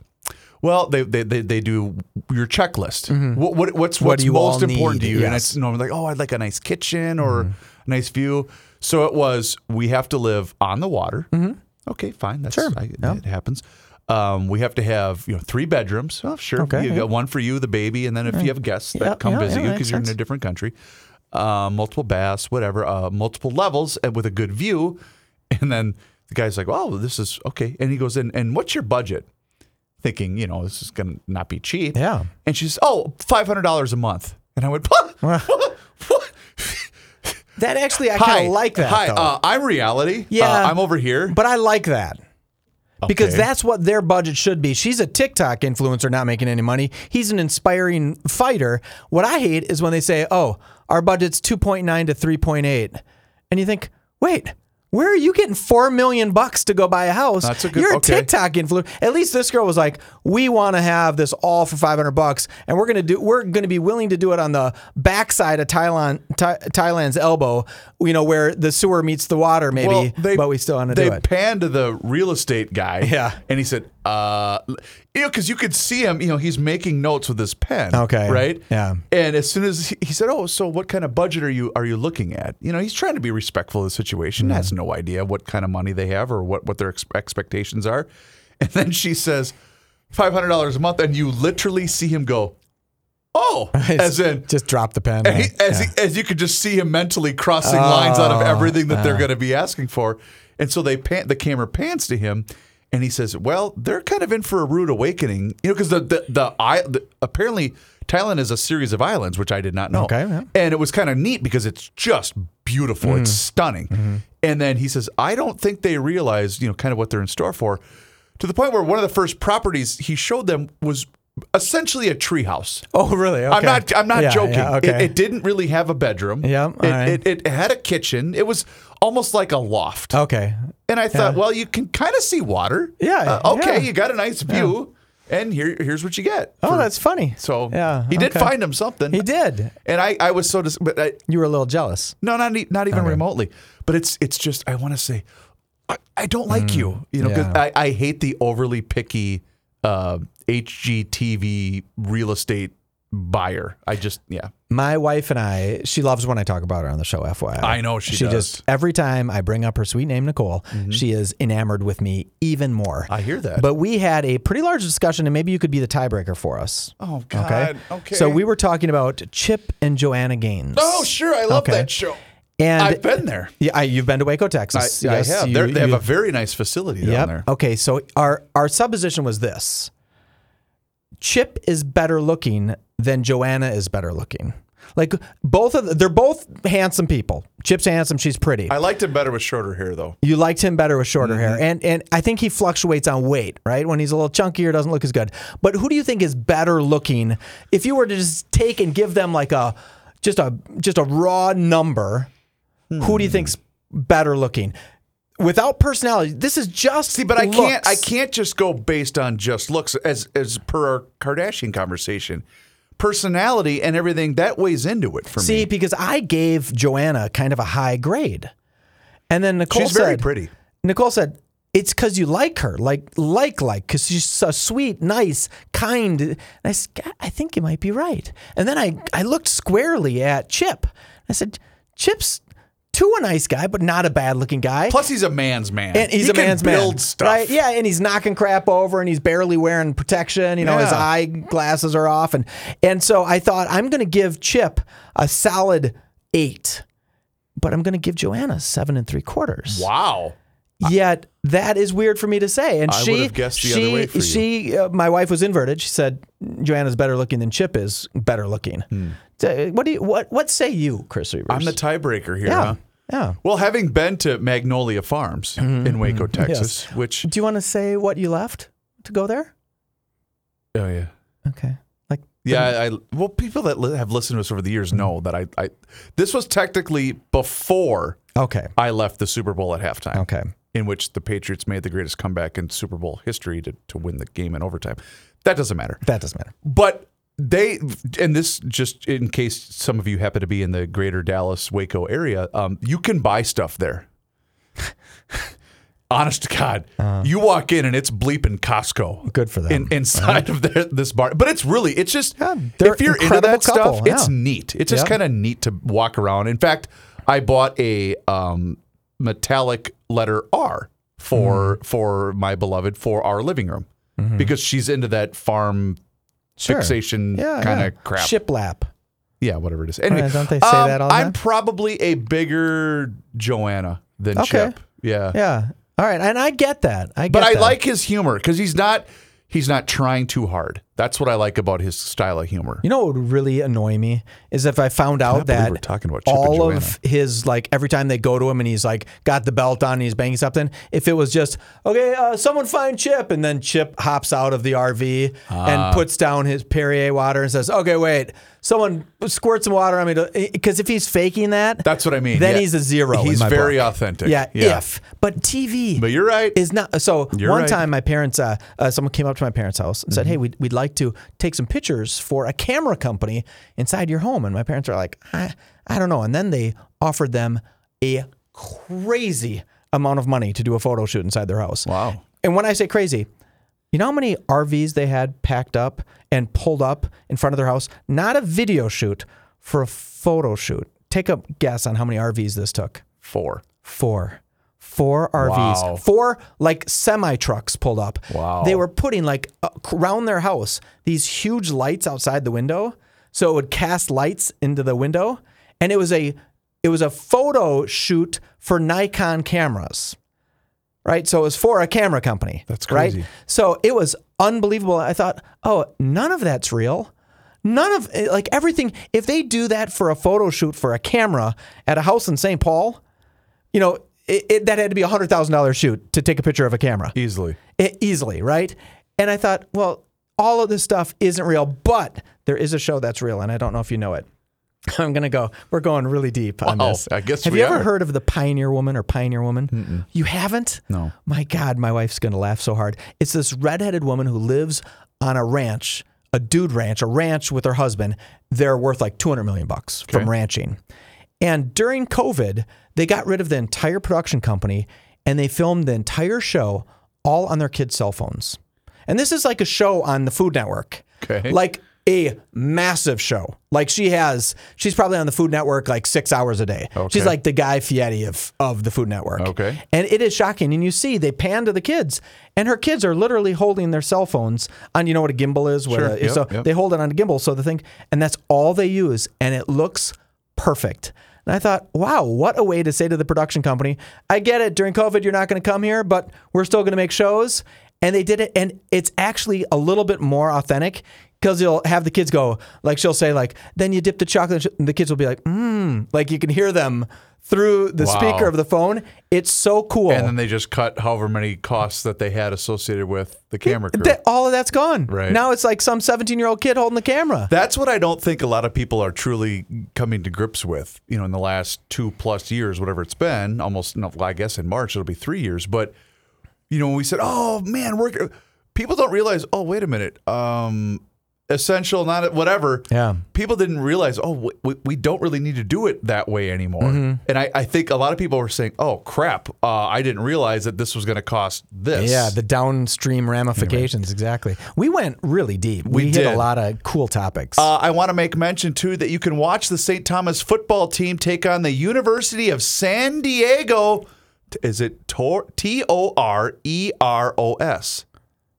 Speaker 2: Well, they they, they, they do your checklist. What, what what's
Speaker 3: Mm-hmm. What
Speaker 2: what's most important to
Speaker 3: need?
Speaker 2: you? And it's normally like, oh, I'd like a nice kitchen or
Speaker 3: Mm-hmm.
Speaker 2: a nice view. So it was we have to live on the water. Okay, fine. That's
Speaker 3: Mm-hmm. Sure.
Speaker 2: I, it happens. Um, we have to have you know three bedrooms. Oh, sure.
Speaker 3: Okay,
Speaker 2: you
Speaker 3: yeah.
Speaker 2: got one for you, the baby, and then if you have guests that
Speaker 3: Yeah,
Speaker 2: come
Speaker 3: yeah,
Speaker 2: visit you because you're in a different country, uh, multiple baths, whatever, uh, multiple levels, and with a good view. And then the guy's like, "Oh, this is okay," and he goes, "And and what's your budget?" Thinking, you know, this is gonna not be cheap.
Speaker 3: Yeah.
Speaker 2: And she says, "Oh, five hundred dollars a month." And I went, "What? What?
Speaker 3: that actually I kind of like that.
Speaker 2: Hi, uh, I'm reality.
Speaker 3: Yeah.
Speaker 2: Uh, I'm over here.
Speaker 3: but I like that. Because
Speaker 2: Okay.
Speaker 3: that's what their budget should be. She's a TikTok influencer not making any money. He's an inspiring fighter. What I hate is when they say, "Oh, our budget's 2.9 to 3.8." And you think, "Wait, where are you getting 4 million bucks to go buy a house?"
Speaker 2: That's a good-
Speaker 3: You're a
Speaker 2: okay.
Speaker 3: TikTok influencer. At least this girl was like, "We want to have this all for 500 bucks and we're going to do we're going to be willing to do it on the backside of Thailand Tha- Thailand's elbow, you know, where the sewer meets the water maybe, but we still want to do it."
Speaker 2: They panned to the real estate guy.
Speaker 3: Yeah.
Speaker 2: And he said, uh, you know, because you could see him, you know, he's making notes with his pen.
Speaker 3: Okay.
Speaker 2: Right.
Speaker 3: Yeah.
Speaker 2: And as soon as he, he said, "Oh, so what kind of budget are you are you looking at?" You know, he's trying to be respectful of the situation. Has no idea what kind of money they have or what what their ex- expectations are. And then she says, five hundred dollars a month, and you literally see him go, "Oh," as in.
Speaker 3: just drop the pen.
Speaker 2: And he, as,
Speaker 3: Yeah.
Speaker 2: he, as you could just see him mentally crossing lines out of
Speaker 3: Oh,
Speaker 2: everything that they're going to be asking for, and so they pan, the camera pans to him, and he says, "Well, they're kind of in for a rude awakening, you know, because the the, the, I, the apparently Thailand is a series of islands, which I did not know,
Speaker 3: Okay, yeah.
Speaker 2: and it was kind of neat because it's just beautiful, it's mm-hmm. stunning, mm-hmm. and then he says, I don't think they realize, you know, kind of what they're in store for, to the point where one of the first properties he showed them was." Essentially a treehouse.
Speaker 3: oh, really? Okay.
Speaker 2: I'm not. I'm not
Speaker 3: Yeah,
Speaker 2: joking.
Speaker 3: yeah,
Speaker 2: It-
Speaker 3: okay.
Speaker 2: It, didn't really have a bedroom.
Speaker 3: Yeah,
Speaker 2: It,
Speaker 3: right.
Speaker 2: it, it had a kitchen. It was almost like a loft.
Speaker 3: okay.
Speaker 2: And I thought, well, you can kind of see water.
Speaker 3: Yeah,
Speaker 2: Uh, okay,
Speaker 3: yeah.
Speaker 2: you got a nice view, and here, here's what you get.
Speaker 3: Oh, that's funny.
Speaker 2: so.
Speaker 3: yeah,
Speaker 2: he did
Speaker 3: okay.
Speaker 2: find him something.
Speaker 3: He did.
Speaker 2: And I, I was so, dis- but I,
Speaker 3: You were a little jealous.
Speaker 2: no, not not even remotely. But it's it's just I want to say, I, I don't like you. You know,
Speaker 3: Mm, yeah.
Speaker 2: I, I hate the overly picky uh, HGTV real estate buyer. I just yeah.
Speaker 3: My wife and I, she loves when I talk about her on the show, FYI.
Speaker 2: I know she
Speaker 3: She
Speaker 2: does.
Speaker 3: just, every time I bring up her sweet name, Nicole, she is enamored with me even more.
Speaker 2: I hear that.
Speaker 3: But we had a pretty large discussion, and maybe you could be the tiebreaker for us.
Speaker 2: Oh
Speaker 3: Okay.
Speaker 2: God. Okay.
Speaker 3: So we were talking about Chip and Joanna Gaines.
Speaker 2: Oh sure, I love
Speaker 3: Okay.
Speaker 2: that show.
Speaker 3: And
Speaker 2: I've been there.
Speaker 3: Yeah, I, you've been to Waco, Texas.
Speaker 2: I
Speaker 3: Yes,
Speaker 2: have.
Speaker 3: you-
Speaker 2: they have
Speaker 3: you-
Speaker 2: a very nice facility down
Speaker 3: Yep.
Speaker 2: there.
Speaker 3: Okay, so our our supposition was this: Chip is better looking than Joanna is better looking. Like both of the, they're both handsome people. Chip's handsome, she's pretty.
Speaker 2: I liked him better with shorter hair though.
Speaker 3: you liked him better with shorter
Speaker 2: Mm-hmm.
Speaker 3: hair, and and I think he fluctuates on weight, right? When he's a little chunkier, doesn't look as good. But who do you think is better looking? If you were to just take and give them like a just a just a raw number, who do you think's hmm. better looking? Without personality, this is just
Speaker 2: See, but I can't. I can't just go based on just looks, as as per our Kardashian conversation. Personality and everything that weighs into it for
Speaker 3: See,
Speaker 2: me.
Speaker 3: because I gave Joanna kind of a high grade. And then Nicole
Speaker 2: She's
Speaker 3: said,
Speaker 2: very pretty.
Speaker 3: Nicole said, it's because you like her, like, like, like, because she's so sweet, nice, kind. And I said, I think you might be right. And then I, I looked squarely at Chip. I said, Chip's too a nice guy, but not a bad looking guy.
Speaker 2: Plus, he's a man's man.
Speaker 3: and he's
Speaker 2: He
Speaker 3: a
Speaker 2: can
Speaker 3: man's
Speaker 2: build
Speaker 3: man,
Speaker 2: stuff.
Speaker 3: right? Yeah, and he's knocking crap over, and he's barely wearing protection. You know, his
Speaker 2: Yeah.
Speaker 3: eyeglasses are off, and and so I thought I'm going to give Chip a solid eight, but I'm going to give Joanna seven and three quarters.
Speaker 2: Wow.
Speaker 3: Yet that is weird for me to say. And
Speaker 2: I
Speaker 3: she,
Speaker 2: would have guessed the
Speaker 3: she,
Speaker 2: other way for you.
Speaker 3: she, uh, my wife was inverted. She said Joanna's better looking than Chip is better looking. So, What do you what what say you, Chris Reavers?
Speaker 2: Hmm. I'm the tiebreaker here.
Speaker 3: Yeah.
Speaker 2: Huh?
Speaker 3: Yeah.
Speaker 2: Well, having been to Magnolia Farms in mm-hmm. Waco, Texas, which
Speaker 3: Do you want to say what you left to go there?
Speaker 2: oh yeah,
Speaker 3: Okay. Like
Speaker 2: yeah. I, I well, people that li- have listened to us over the years know that I, I this was technically before
Speaker 3: Okay.
Speaker 2: I left the Super Bowl at halftime.
Speaker 3: Okay.
Speaker 2: in which the Patriots made the greatest comeback in Super Bowl history to, to win the game in overtime. That doesn't matter.
Speaker 3: That doesn't matter.
Speaker 2: But they, and this just in case some of you happen to be in the greater Dallas, Waco area, um, you can buy stuff there. Honest to God, you walk in and it's bleeping Costco.
Speaker 3: Uh-huh. Good for them.
Speaker 2: In, inside of their, this bar, but it's really it's just
Speaker 3: Yeah,
Speaker 2: if you're into that stuff,
Speaker 3: couple,
Speaker 2: it's neat. It's just
Speaker 3: Yeah.
Speaker 2: kind of neat to walk around. In fact, I bought a um, metallic letter R for
Speaker 3: Mm-hmm.
Speaker 2: for my beloved for our living room because she's into that farm
Speaker 3: Sure.
Speaker 2: fixation
Speaker 3: Yeah.
Speaker 2: kind
Speaker 3: yeah.
Speaker 2: of crap.
Speaker 3: Shiplap.
Speaker 2: Yeah, whatever it is. Anyway,
Speaker 3: Yeah, don't they say
Speaker 2: um,
Speaker 3: that all the
Speaker 2: I'm probably a bigger Joanna than
Speaker 3: Okay.
Speaker 2: Chip. Yeah.
Speaker 3: Yeah. All right. And I get that. I get
Speaker 2: But I
Speaker 3: that.
Speaker 2: like his humor because he's not he's not trying too hard. That's what I like about his style of humor.
Speaker 3: You know what would really annoy me is if I found out that
Speaker 2: we're talking about Chip
Speaker 3: all of his like every time they go to him and he's like got the belt on and he's banging something. If it was just okay, uh, someone find Chip, and then Chip hops out of the RV
Speaker 2: Ah.
Speaker 3: and puts down his Perrier water and says, "Okay, wait, someone squirt some water on me," because if he's faking that,
Speaker 2: That's what I mean.
Speaker 3: Then
Speaker 2: Yeah.
Speaker 3: he's a zero.
Speaker 2: He's very
Speaker 3: book.
Speaker 2: authentic.
Speaker 3: Yeah,
Speaker 2: Yeah.
Speaker 3: if but TV.
Speaker 2: But you're right.
Speaker 3: is not so.
Speaker 2: You're
Speaker 3: one
Speaker 2: right.
Speaker 3: time, my parents, uh, uh, someone came up to my parents' house and said,
Speaker 2: Mm-hmm.
Speaker 3: "Hey, we'd, we'd like to take some pictures for a camera company inside your home." And my parents are like, "I, I don't know." And then they offered them a crazy amount of money to do a photo shoot inside their house.
Speaker 2: Wow.
Speaker 3: And when I say crazy, you know how many RVs they had packed up and pulled up in front of their house? Not a video shoot, for a photo shoot. Take a guess on how many RVs this took.
Speaker 2: Four.
Speaker 3: Four. Four RVs.
Speaker 2: Wow.
Speaker 3: Four like semi trucks pulled up.
Speaker 2: Wow.
Speaker 3: They were putting like around their house these huge lights outside the window, so it would cast lights into the window, and it was a it was a photo shoot for Nikon cameras. Right, so it was for a camera company.
Speaker 2: That's crazy.
Speaker 3: Right? So it was unbelievable. I thought, oh, none of that's real. None of eh, like everything. If they do that for a photo shoot for a camera at a house in St. Paul, you know, it, it, that had to be a hundred thousand dollar shoot to take a picture of a camera
Speaker 2: Easily.
Speaker 3: E- easily, right? And I thought, well, all of this stuff isn't real, but there is a show that's real, and I don't know if you know it. I'm gonna go. We're going really deep on
Speaker 2: Wow,
Speaker 3: this.
Speaker 2: I guess
Speaker 3: Have you ever
Speaker 2: are.
Speaker 3: heard of the Pioneer Woman or Pioneer Woman? You haven't?
Speaker 2: No.
Speaker 3: My God, my wife's gonna laugh so hard. It's this redheaded woman who lives on a ranch, a dude ranch, a ranch with her husband. They're worth like 200 million bucks from ranching. And during COVID, they got rid of the entire production company and they filmed the entire show all on their kids' cell phones. And this is like a show on the Food Network.
Speaker 2: Okay.
Speaker 3: Like a massive show. Like she has, she's probably on the Food Network like six hours a day. She's like the Guy Fieri of, of the Food Network.
Speaker 2: Okay.
Speaker 3: And it is shocking. And you see, they pan to the kids, and her kids are literally holding their cell phones on, you know what a gimbal is? Where
Speaker 2: Sure. Yep,
Speaker 3: so
Speaker 2: yep.
Speaker 3: they hold it on a gimbal. So the thing, and that's all they use. And it looks perfect. And I thought, wow, what a way to say to the production company, I get it. During COVID, you're not going to come here, but we're still going to make shows. And they did it. And it's actually a little bit more authentic because you'll have the kids go, like, she'll say, like, then you dip the chocolate, and the kids will be like, mmm. Like, you can hear them through the
Speaker 2: Wow.
Speaker 3: speaker of the phone. It's so cool.
Speaker 2: And then they just cut however many costs that they had associated with the camera crew.
Speaker 3: That- all of that's gone.
Speaker 2: Right.
Speaker 3: Now it's like some 17 year old kid holding the camera.
Speaker 2: That's what I don't think a lot of people are truly coming to grips with. You know, in the last two plus years, whatever it's been, almost. No, well, I guess in March it'll be three years. But you know, when we said, "Oh man, we're," people don't realize. Oh, wait a minute. Um, essential, not whatever.
Speaker 3: Yeah.
Speaker 2: People didn't realize. Oh, we, we don't really need to do it that way anymore.
Speaker 3: Mm-hmm.
Speaker 2: And I, I think a lot of people were saying, "Oh crap, uh, I didn't realize that this was going to cost this."
Speaker 3: Yeah, the downstream ramifications. Exactly. We went really deep. We,
Speaker 2: We
Speaker 3: hit a lot of cool topics.
Speaker 2: Uh, I want to make mention too that you can watch the St. Thomas football team take on the University of San Diego. Is it T O R E R O S?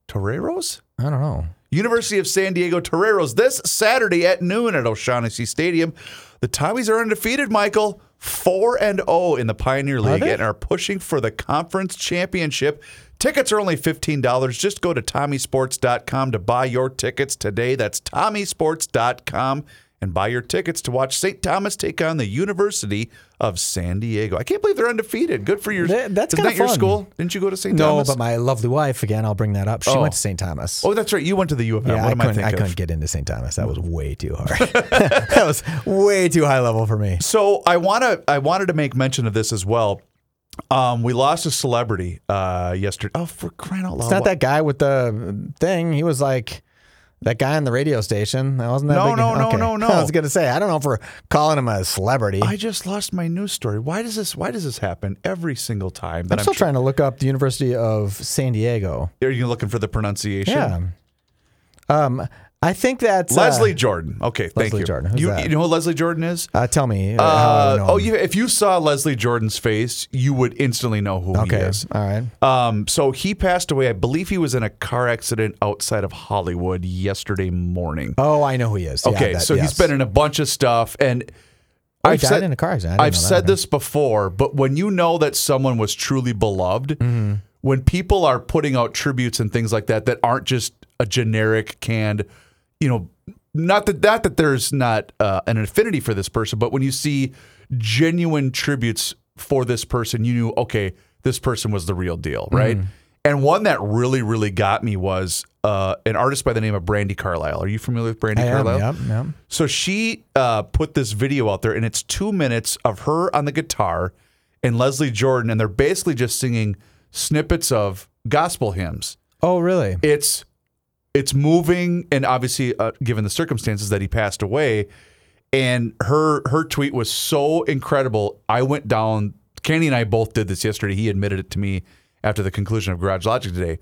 Speaker 2: Toreros?
Speaker 3: I don't know.
Speaker 2: University of San Diego Toreros this Saturday at noon at O'Shaughnessy Stadium. The Tommies are undefeated, Michael. 4 and 0 in the Pioneer League
Speaker 3: they?
Speaker 2: and are pushing for the conference championship. Tickets are only $15. Just go to tommiesports.com to buy your tickets today. That's tommiesports.com and buy your tickets to watch St. Thomas take on the University of San Diego. I can't believe they're undefeated. Good for your.
Speaker 3: That- that's kinda
Speaker 2: that your school? Didn't you go to St.
Speaker 3: No,
Speaker 2: Thomas?
Speaker 3: but my lovely wife, again, I'll bring that up. She
Speaker 2: Oh.
Speaker 3: went to St. Thomas.
Speaker 2: oh, that's right. You went to the U of M.
Speaker 3: yeah,
Speaker 2: what
Speaker 3: I
Speaker 2: am I
Speaker 3: couldn't,
Speaker 2: thinking?
Speaker 3: I couldn't get into St. Thomas. That was way too hard. that was way too high level for me.
Speaker 2: So I want to. I wanted to make mention of this as well. Um, we lost a celebrity uh, yesterday. Oh, for crying out loud!
Speaker 3: It's not that guy with the thing. He was like that guy on the radio station. That wasn't that
Speaker 2: No,
Speaker 3: big.
Speaker 2: no, no,
Speaker 3: okay.
Speaker 2: no, no.
Speaker 3: I was gonna say I don't know if we're calling him a celebrity.
Speaker 2: I just lost my news story. Why does this? Why does this happen every single time? That
Speaker 3: I'm still trying to look up the University of San Diego.
Speaker 2: Are you looking for the pronunciation?
Speaker 3: Yeah. Um, I think that's uh,
Speaker 2: Leslie Jordan. Okay, thank
Speaker 3: Leslie
Speaker 2: you.
Speaker 3: Jordan.
Speaker 2: You, you know who Leslie Jordan is?
Speaker 3: Uh, tell me. Uh, how
Speaker 2: Uh,
Speaker 3: I know
Speaker 2: oh, you, if you saw Leslie Jordan's face, you would instantly know who
Speaker 3: Okay.
Speaker 2: he is.
Speaker 3: All right.
Speaker 2: Um, so he passed away. I believe he was in a car accident outside of Hollywood yesterday morning.
Speaker 3: Oh, I know who he is. Yeah,
Speaker 2: Okay,
Speaker 3: that-
Speaker 2: so
Speaker 3: yes.
Speaker 2: he's been in a bunch of stuff, and
Speaker 3: Oh,
Speaker 2: I've
Speaker 3: died
Speaker 2: said
Speaker 3: in a car accident.
Speaker 2: I've said this before, but when you know that someone was truly beloved,
Speaker 3: Mm-hmm.
Speaker 2: when people are putting out tributes and things like that that aren't just a generic canned, you know, not that not that there's not uh, an affinity for this person, but when you see genuine tributes for this person, you knew okay, this person was the real deal, right?
Speaker 3: Mm-hmm.
Speaker 2: And one that really, really got me was uh, an artist by the name of Brandi Carlile. Are you familiar with Brandi
Speaker 3: I am.
Speaker 2: Carlile?
Speaker 3: Yep. Yep.
Speaker 2: So she uh, put this video out there, and it's two minutes of her on the guitar and Leslie Jordan, and they're basically just singing snippets of gospel hymns.
Speaker 3: Oh, really?
Speaker 2: It's it's moving, and obviously, uh, given the circumstances that he passed away, and her her tweet was so incredible. I went down. Kenny and I both did this yesterday. He admitted it to me after the conclusion of Garage Logic today.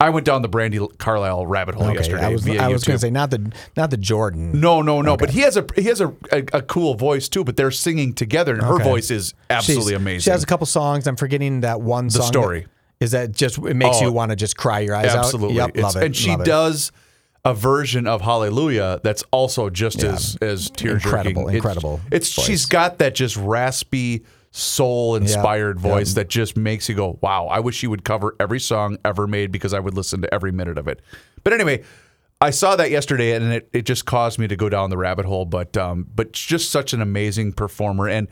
Speaker 2: I went down the Brandi Carlile rabbit hole
Speaker 3: Okay.
Speaker 2: yesterday.
Speaker 3: I was I was going to say not the not the Jordan.
Speaker 2: No, no, no. But he has a he has a, a, a cool voice too. But they're singing together, and her voice is absolutely
Speaker 3: She's-
Speaker 2: amazing.
Speaker 3: She has a couple songs. I'm forgetting that one song. that-
Speaker 2: Story.
Speaker 3: Is that just it makes
Speaker 2: Oh,
Speaker 3: you want to just cry your eyes
Speaker 2: absolutely,
Speaker 3: out? Yep, love it.
Speaker 2: and she does a version of Hallelujah that's also just
Speaker 3: Yeah.
Speaker 2: as as tear
Speaker 3: Incredible, incredible
Speaker 2: It's,
Speaker 3: voice.
Speaker 2: she's got that just raspy, soul inspired
Speaker 3: Yeah,
Speaker 2: voice
Speaker 3: yeah.
Speaker 2: that just makes you go, "Wow!" I wish she would cover every song ever made because I would listen to every minute of it. But anyway. I saw that yesterday, and it, it just caused me to go down the rabbit hole. But um, but just such an amazing performer, and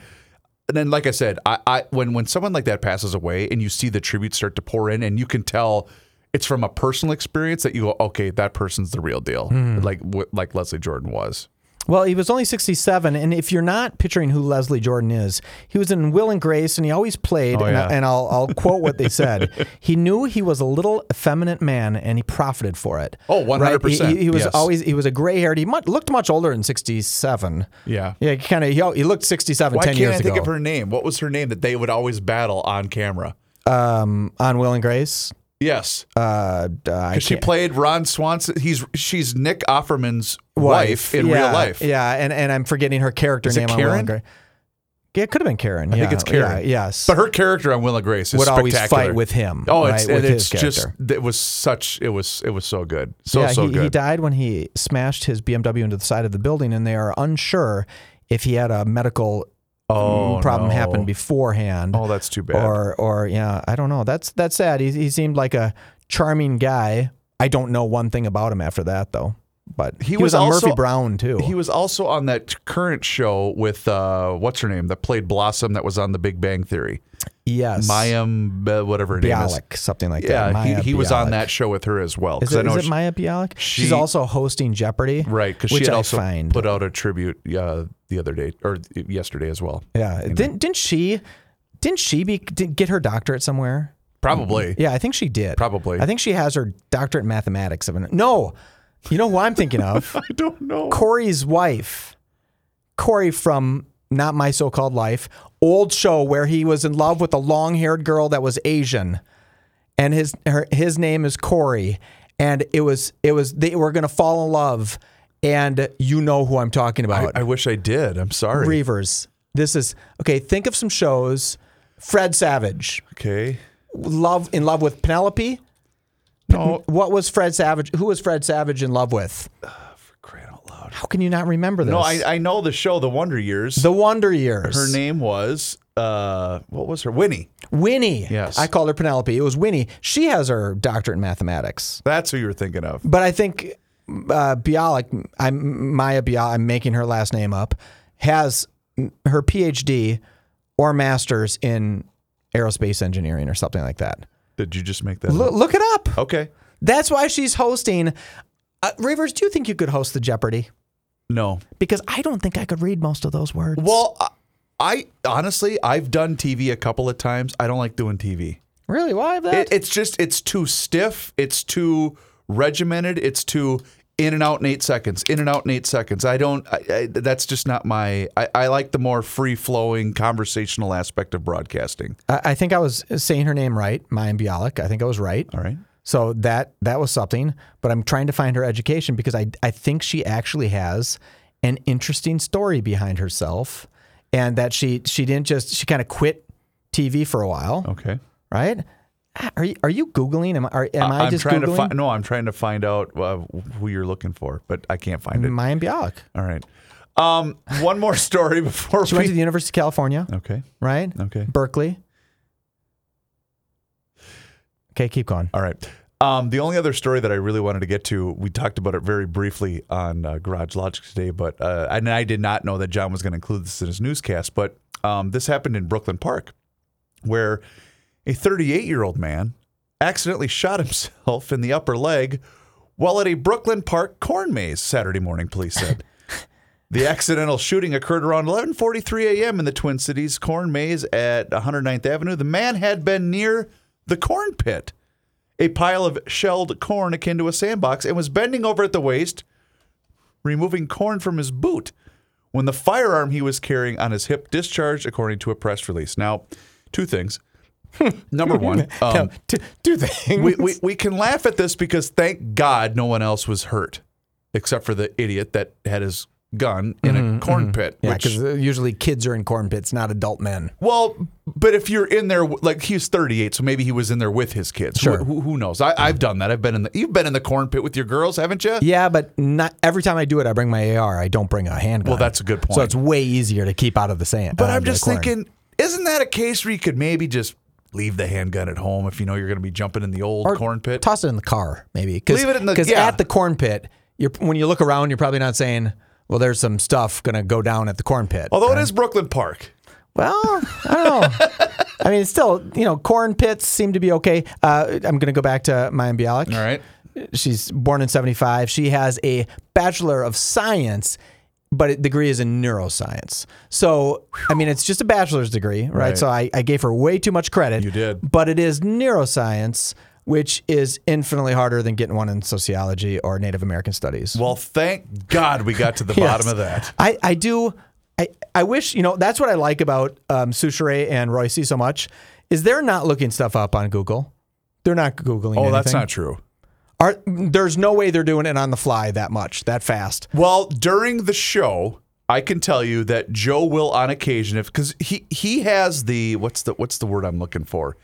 Speaker 2: and then like I said, I, I when when someone like that passes away and you see the tributes start to pour in and you can tell it's from a personal experience that you go, okay, that person's the real deal,
Speaker 3: Hmm.
Speaker 2: like like Leslie Jordan was.
Speaker 3: Well, he was only 67, and if you're not picturing who Leslie Jordan is, he was in Will and Grace, and he always played.
Speaker 2: Oh,
Speaker 3: and,
Speaker 2: yeah.
Speaker 3: I, and I'll, I'll quote what they said. he knew he was a little effeminate man, and he profited for it.
Speaker 2: Oh, 100%,
Speaker 3: He, he was
Speaker 2: yes.
Speaker 3: always he was a gray haired. He mu looked much older in 67.
Speaker 2: Yeah.
Speaker 3: Yeah, kind of. He, he looked 67
Speaker 2: Why
Speaker 3: 10
Speaker 2: can't
Speaker 3: years
Speaker 2: I think of her name? What was her name that they would always battle on camera?
Speaker 3: um, on Will and Grace.
Speaker 2: Yes,
Speaker 3: Uh, uh,
Speaker 2: because she played Ron Swanson. He's she's Nick Offerman's wife, in
Speaker 3: yeah,
Speaker 2: real life.
Speaker 3: Yeah, and, and I'm forgetting her character
Speaker 2: Is
Speaker 3: name on Will
Speaker 2: Karen?
Speaker 3: Yeah, it could have been Karen.
Speaker 2: I think it's Karen.
Speaker 3: yeah, yes.
Speaker 2: But her character on Will and Grace is
Speaker 3: would always
Speaker 2: spectacular.
Speaker 3: fight with him.
Speaker 2: Oh,
Speaker 3: right,
Speaker 2: it's
Speaker 3: his
Speaker 2: it's just it was such it was it was so good, so
Speaker 3: yeah,
Speaker 2: so
Speaker 3: he,
Speaker 2: good.
Speaker 3: he died when he smashed his BMW into the side of the building, and they are unsure if he had a medical
Speaker 2: Oh,
Speaker 3: problem
Speaker 2: no.
Speaker 3: happen beforehand.
Speaker 2: Oh, that's too bad.
Speaker 3: Or, or yeah, I don't know. That's that's sad. He, he seemed like a charming guy. I don't know one thing about him after that though. But he,
Speaker 2: He
Speaker 3: was,
Speaker 2: was
Speaker 3: on
Speaker 2: also-
Speaker 3: Murphy Brown too.
Speaker 2: He was also on that current show with uh, what's her name that played Blossom that was on The Big Bang Theory.
Speaker 3: Yes,
Speaker 2: Mayim, uh, whatever her name is.
Speaker 3: Bialik, something like
Speaker 2: Yeah,
Speaker 3: that. Maya
Speaker 2: he, he was on
Speaker 3: Bialik.
Speaker 2: that show with her as well.
Speaker 3: Is
Speaker 2: 'cause I
Speaker 3: it,
Speaker 2: know
Speaker 3: is it
Speaker 2: she-
Speaker 3: Maya Bialik?
Speaker 2: she-
Speaker 3: She's also hosting Jeopardy.
Speaker 2: right because she
Speaker 3: which
Speaker 2: had
Speaker 3: I
Speaker 2: also
Speaker 3: find-
Speaker 2: put out a tribute uh, the other day or yesterday as well.
Speaker 3: Yeah, didn't didn't she didn't she be did get her doctorate somewhere?
Speaker 2: Probably.
Speaker 3: Yeah, I think she did.
Speaker 2: Probably.
Speaker 3: I think she has her doctorate in mathematics. Of an, no, you know who I'm thinking of?
Speaker 2: I don't know.
Speaker 3: Corey's wife, Corey from Not My So Called Life, old show where he was in love with a long haired girl that was Asian, and his her, his name is Corey, and it was it was they were gonna fall in love, and you know who I'm talking
Speaker 2: I,
Speaker 3: about.
Speaker 2: I wish I did. I'm sorry.
Speaker 3: Reavers. This is okay. Think of some shows. Fred Savage,
Speaker 2: Okay.
Speaker 3: love in love with Penelope.
Speaker 2: No.
Speaker 3: What was Fred Savage? Who was Fred Savage in love with?
Speaker 2: Crying out loud.
Speaker 3: How can you not remember this?
Speaker 2: No, I, I know the show, The Wonder Years.
Speaker 3: the Wonder Years.
Speaker 2: her name was uh, what was her Winnie?
Speaker 3: Winnie.
Speaker 2: Yes.
Speaker 3: I called her Penelope. It was Winnie. She has her doctorate in mathematics.
Speaker 2: That's who you were thinking of.
Speaker 3: But I think uh, Bialik, I'm Maya Bialik. I'm making her last name up. Has her PhD or master's in aerospace engineering or something like that.
Speaker 2: Did you just make that?
Speaker 3: Look,
Speaker 2: up?
Speaker 3: look it up.
Speaker 2: Okay.
Speaker 3: That's why she's hosting. Uh, Rivers, do you think you could host the Jeopardy?
Speaker 2: No.
Speaker 3: Because I don't think I could read most of those words.
Speaker 2: Well, I- I honestly, I've done TV a couple of times. I don't like doing TV.
Speaker 3: really, why that?
Speaker 2: It, it's just it's too stiff. It's too regimented. It's too in and out in eight seconds. In and out in eight seconds. I don't. I, I, that's just not my. I, I like the more free flowing conversational aspect of broadcasting.
Speaker 3: I, I think I was saying her name right, Maya Bialik. I think I was right.
Speaker 2: All right.
Speaker 3: So that that was something. But I'm trying to find her education because I I think she actually has an interesting story behind herself, and that she she didn't just she kind of quit TV for a while,
Speaker 2: Okay.
Speaker 3: right? Are you are you googling? Am I are, am I
Speaker 2: I'm
Speaker 3: just
Speaker 2: trying
Speaker 3: googling?
Speaker 2: to find. No, I'm trying to find out uh, who you're looking for, but I can't find it.
Speaker 3: Maya Bialik.
Speaker 2: All right. Um, one more story before
Speaker 3: She went to the University of California,
Speaker 2: Okay.
Speaker 3: right?
Speaker 2: Okay.
Speaker 3: Berkeley. Okay, keep going.
Speaker 2: All right. Um, the only other story that I really wanted to get to, we talked about it very briefly on uh, Garage Logic today, but uh, and I did not know that John was going to include this in his newscast. But um, this happened in Brooklyn Park, where a 38 year old man accidentally shot himself in the upper leg while at a Brooklyn Park corn maze Saturday morning. Police said. The accidental shooting occurred around 11:43 a.m. in the Twin Cities corn maze at 109th Avenue. The man had been near the corn pit, a pile of shelled corn akin to a sandbox, and was bending over at the waist, removing corn from his boot when the firearm he was carrying on his hip discharged, according to a press release. Now, two things. Number one, um,
Speaker 3: Now, t- two things.
Speaker 2: we, we, we can laugh at this because thank God no one else was hurt except for the idiot that had his gun in a corn pit.
Speaker 3: Mm-hmm, yeah, because usually kids are in corn pits, not adult men.
Speaker 2: well, but if you're in there, like he's 38, so maybe he was in there with his kids.
Speaker 3: Sure.
Speaker 2: Who, who, knows? I, I've done that. I've been in the. You've been in the corn pit with your girls, haven't you?
Speaker 3: Yeah, but not every time I do it, I bring my AR. I don't bring a handgun.
Speaker 2: Well, that's a good point.
Speaker 3: So it's way easier to keep out of the sand.
Speaker 2: But
Speaker 3: uh,
Speaker 2: I'm just thinking, isn't that a case where you could maybe just leave the handgun at home if you know you're going to be jumping in the old
Speaker 3: Or
Speaker 2: corn pit?
Speaker 3: Toss it in the car, maybe.
Speaker 2: Leave it in the-
Speaker 3: 'cause
Speaker 2: yeah.
Speaker 3: at the corn pit, you're when you look around, you're probably not saying, "Well, there's some stuff going to go down at the corn pit."
Speaker 2: Although it is Brooklyn Park.
Speaker 3: Well, I don't know. I mean, it's still, you know, corn pits seem to be okay. Uh, I'm going to go back to Maya Bialik.
Speaker 2: All right.
Speaker 3: She's born in 75. She has a Bachelor of Science, but the degree is in neuroscience. So, I mean, it's just a bachelor's degree, right?
Speaker 2: Right.
Speaker 3: So I, I gave her way too much credit.
Speaker 2: You did.
Speaker 3: But it is neuroscience, which is infinitely harder than getting one in sociology or Native American studies.
Speaker 2: Well, thank God we got to the
Speaker 3: Yes.
Speaker 2: bottom of that.
Speaker 3: I, I do. I, I wish, you know, that's what I like about um, Soucheray and Royce so much is they're not looking stuff up on Google. They're not Googling
Speaker 2: Oh, that's not true.
Speaker 3: Are, there's no way they're doing it on the fly that much, that fast.
Speaker 2: Well, during the show, I can tell you that Joe will, on occasion, if because he he has the what's the what's the word I'm looking for?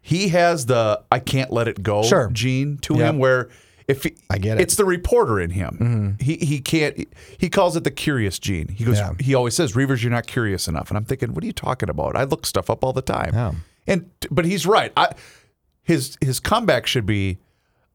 Speaker 2: He has the I can't let it go
Speaker 3: Sure.
Speaker 2: gene to
Speaker 3: Yep.
Speaker 2: him where if he,
Speaker 3: I get it. Mm-hmm.
Speaker 2: it's the reporter in him. He he can't. He calls it the curious gene. He goes.
Speaker 3: Yeah.
Speaker 2: He always says, "Reavers, you're not curious enough." And I'm thinking, what are you talking about? I look stuff up all the time.
Speaker 3: Yeah.
Speaker 2: And but he's right. I his his comeback should be.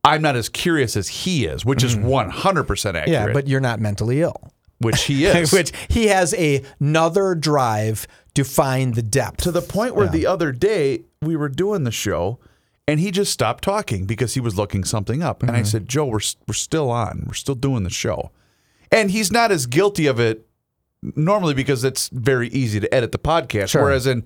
Speaker 2: I'm not as curious as he is, which is 100 percent accurate.
Speaker 3: Mm-hmm. Yeah, but you're not mentally ill.
Speaker 2: which he is.
Speaker 3: Which he has a, another drive to find the depth.
Speaker 2: to the point where the other day we were doing the show and he just stopped talking because he was looking something up. And I
Speaker 3: Mm-hmm.
Speaker 2: said, Joe, we're, we're still on. We're still doing the show. And he's not as guilty of it normally because it's very easy to edit the podcast.
Speaker 3: Sure.
Speaker 2: Whereas in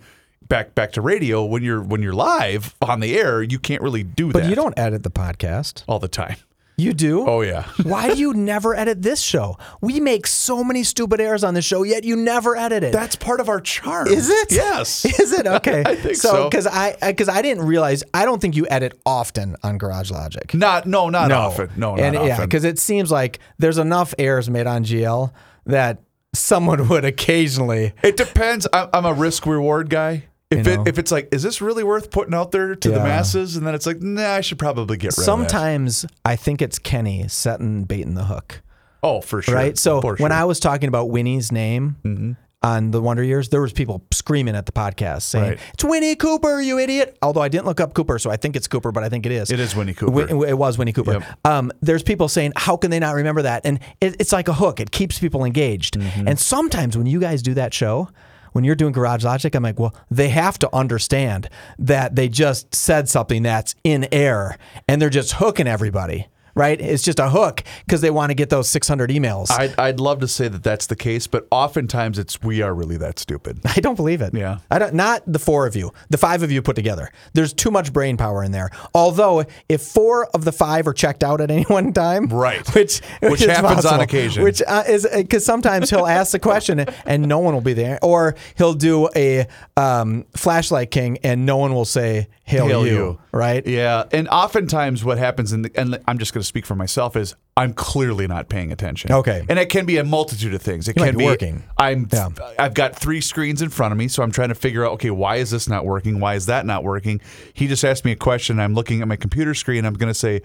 Speaker 2: back back to radio, when you're when you're live on the air, you can't really do
Speaker 3: but
Speaker 2: that
Speaker 3: you don't edit the podcast.
Speaker 2: all the time.
Speaker 3: You do?
Speaker 2: Oh yeah.
Speaker 3: Why do you never edit this show? We make so many stupid errors on the show, yet you never edit it.
Speaker 2: That's part of our charm.
Speaker 3: Is it?
Speaker 2: Yes.
Speaker 3: Is it okay?
Speaker 2: I think so.
Speaker 3: because I uh, because I didn't realize I don't think you edit often on Garage Logic.
Speaker 2: Not no, not often. No, not
Speaker 3: and
Speaker 2: often.
Speaker 3: yeah, because it seems like there's enough errors made on GL that someone would occasionally.
Speaker 2: It depends. I'm, I'm a risk reward guy. If it if it's like, is this really worth putting out there to the masses? And then it's like, nah, I should probably get rid of it.
Speaker 3: Sometimes I think it's Kenny setting bait in the hook.
Speaker 2: Oh, for sure.
Speaker 3: right? So
Speaker 2: For
Speaker 3: when
Speaker 2: sure.
Speaker 3: I was talking about Winnie's name, on the Wonder Years, there was people screaming at the podcast saying,
Speaker 2: Right.
Speaker 3: "It's Winnie Cooper, you idiot!" Although I didn't look up Cooper, so I think it's Cooper, but I think it is.
Speaker 2: It is Winnie Cooper.
Speaker 3: It was Winnie Cooper.
Speaker 2: Yep.
Speaker 3: Um, there's people saying, "How can they not remember that?" And it, it's like a hook; it keeps people engaged.
Speaker 2: Mm-hmm.
Speaker 3: And sometimes when you guys do that show. When you're doing Garage Logic, I'm like, well, they have to understand that they just said something that's in air and they're just hooking everybody, right? It's just a hook because they want to get those 600 emails.
Speaker 2: I'd, I'd love to say that that's the case, but oftentimes it's we are really that stupid.
Speaker 3: I don't believe it.
Speaker 2: Yeah.
Speaker 3: I don't. Not the four of you, the five of you put together. There's too much brain power in there. Although, if four of the five are checked out at any one time,
Speaker 2: Right.
Speaker 3: which
Speaker 2: Which
Speaker 3: is
Speaker 2: happens on occasion.
Speaker 3: which uh, is because sometimes he'll ask the question and no one will be there, or he'll do a um, flashlight king and no one will say hail,
Speaker 2: Hail
Speaker 3: you,
Speaker 2: you.
Speaker 3: right?
Speaker 2: Yeah, and oftentimes what happens, in the, and I'm just going to speak for myself, is I'm clearly not paying attention.
Speaker 3: Okay.
Speaker 2: and it can be a multitude of things. It
Speaker 3: You
Speaker 2: can
Speaker 3: be
Speaker 2: be
Speaker 3: working.
Speaker 2: I'm.
Speaker 3: Yeah.
Speaker 2: I've got three screens in front of me, so I'm trying to figure out. Okay, why is this not working? Why is that not working? He just asked me a question. I'm looking at my computer screen. I'm going to say,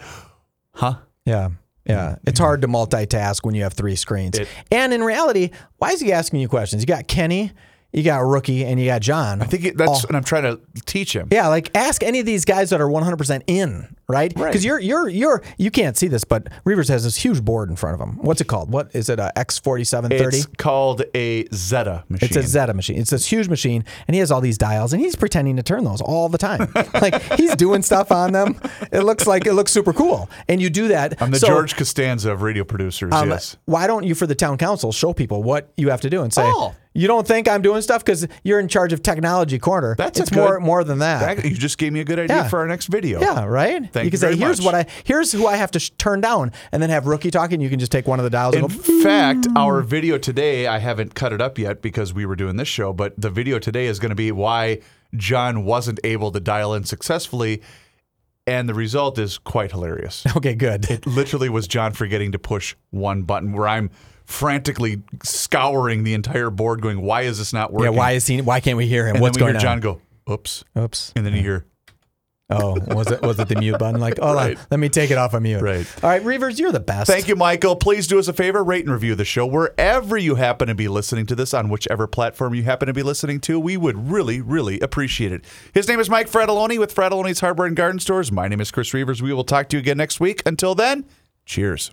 Speaker 2: "Huh."
Speaker 3: Yeah. Yeah. Mm-hmm. It's hard to multitask when you have three screens.
Speaker 2: It-
Speaker 3: and in reality, why is he asking you questions? You got Kenny, you got Rookie, and you got John.
Speaker 2: I think that's what I'm trying to teach him.
Speaker 3: Yeah, like ask any of these guys that are 100% in, right?
Speaker 2: Right.
Speaker 3: Because you're you're you're you can't see this, but Reavers has this huge board in front of him. What's it called? What is it? A X4730?
Speaker 2: It's called a Zeta machine.
Speaker 3: It's a Zeta machine. It's this huge machine, and he has all these dials, and he's pretending to turn those all the time. like he's doing stuff on them. It looks like it looks super cool, and you do that.
Speaker 2: I'm the
Speaker 3: So,
Speaker 2: George Costanza of radio producers.
Speaker 3: um,
Speaker 2: yes.
Speaker 3: Why don't you, for the town council, show people what you have to do and say,
Speaker 2: Oh.
Speaker 3: You don't think I'm doing stuff because you're in charge of technology corner.
Speaker 2: That's
Speaker 3: it's
Speaker 2: good-
Speaker 3: more more than that.
Speaker 2: That- you just gave me a good idea
Speaker 3: Yeah.
Speaker 2: for our next video.
Speaker 3: Yeah, right.
Speaker 2: Thank
Speaker 3: you
Speaker 2: you
Speaker 3: can say, "Here's
Speaker 2: much.
Speaker 3: what I here's who I have to sh- turn down," and then have rookie talking. You can just take one of the dials
Speaker 2: In fact, hmm. our video today, I haven't cut it up yet because we were doing this show, but the video today is going to be why John wasn't able to dial in successfully. And the result is quite hilarious.
Speaker 3: Okay, good.
Speaker 2: It literally was John forgetting to push one button where I'm frantically scouring the entire board going, why is this not working? yeah.
Speaker 3: Why is he? Why can't we hear him?
Speaker 2: And
Speaker 3: What's
Speaker 2: then we
Speaker 3: going
Speaker 2: hear
Speaker 3: on?
Speaker 2: John go, oops.
Speaker 3: Oops.
Speaker 2: And then you hear,
Speaker 3: Oh, was it was it the mute button? Like, hold
Speaker 2: Right.
Speaker 3: let me take it off of mute.
Speaker 2: Right.
Speaker 3: All right, Reavers, you're the best.
Speaker 2: Thank you, Michael. Please do us a favor, rate and review the show wherever you happen to be listening to this, on whichever platform you happen to be listening to. We would really, really appreciate it. His name is Mike Fratallone with Fratallone's Hardware and Garden Stores. My name is Chris Reavers. We will talk to you again next week. Until then, cheers.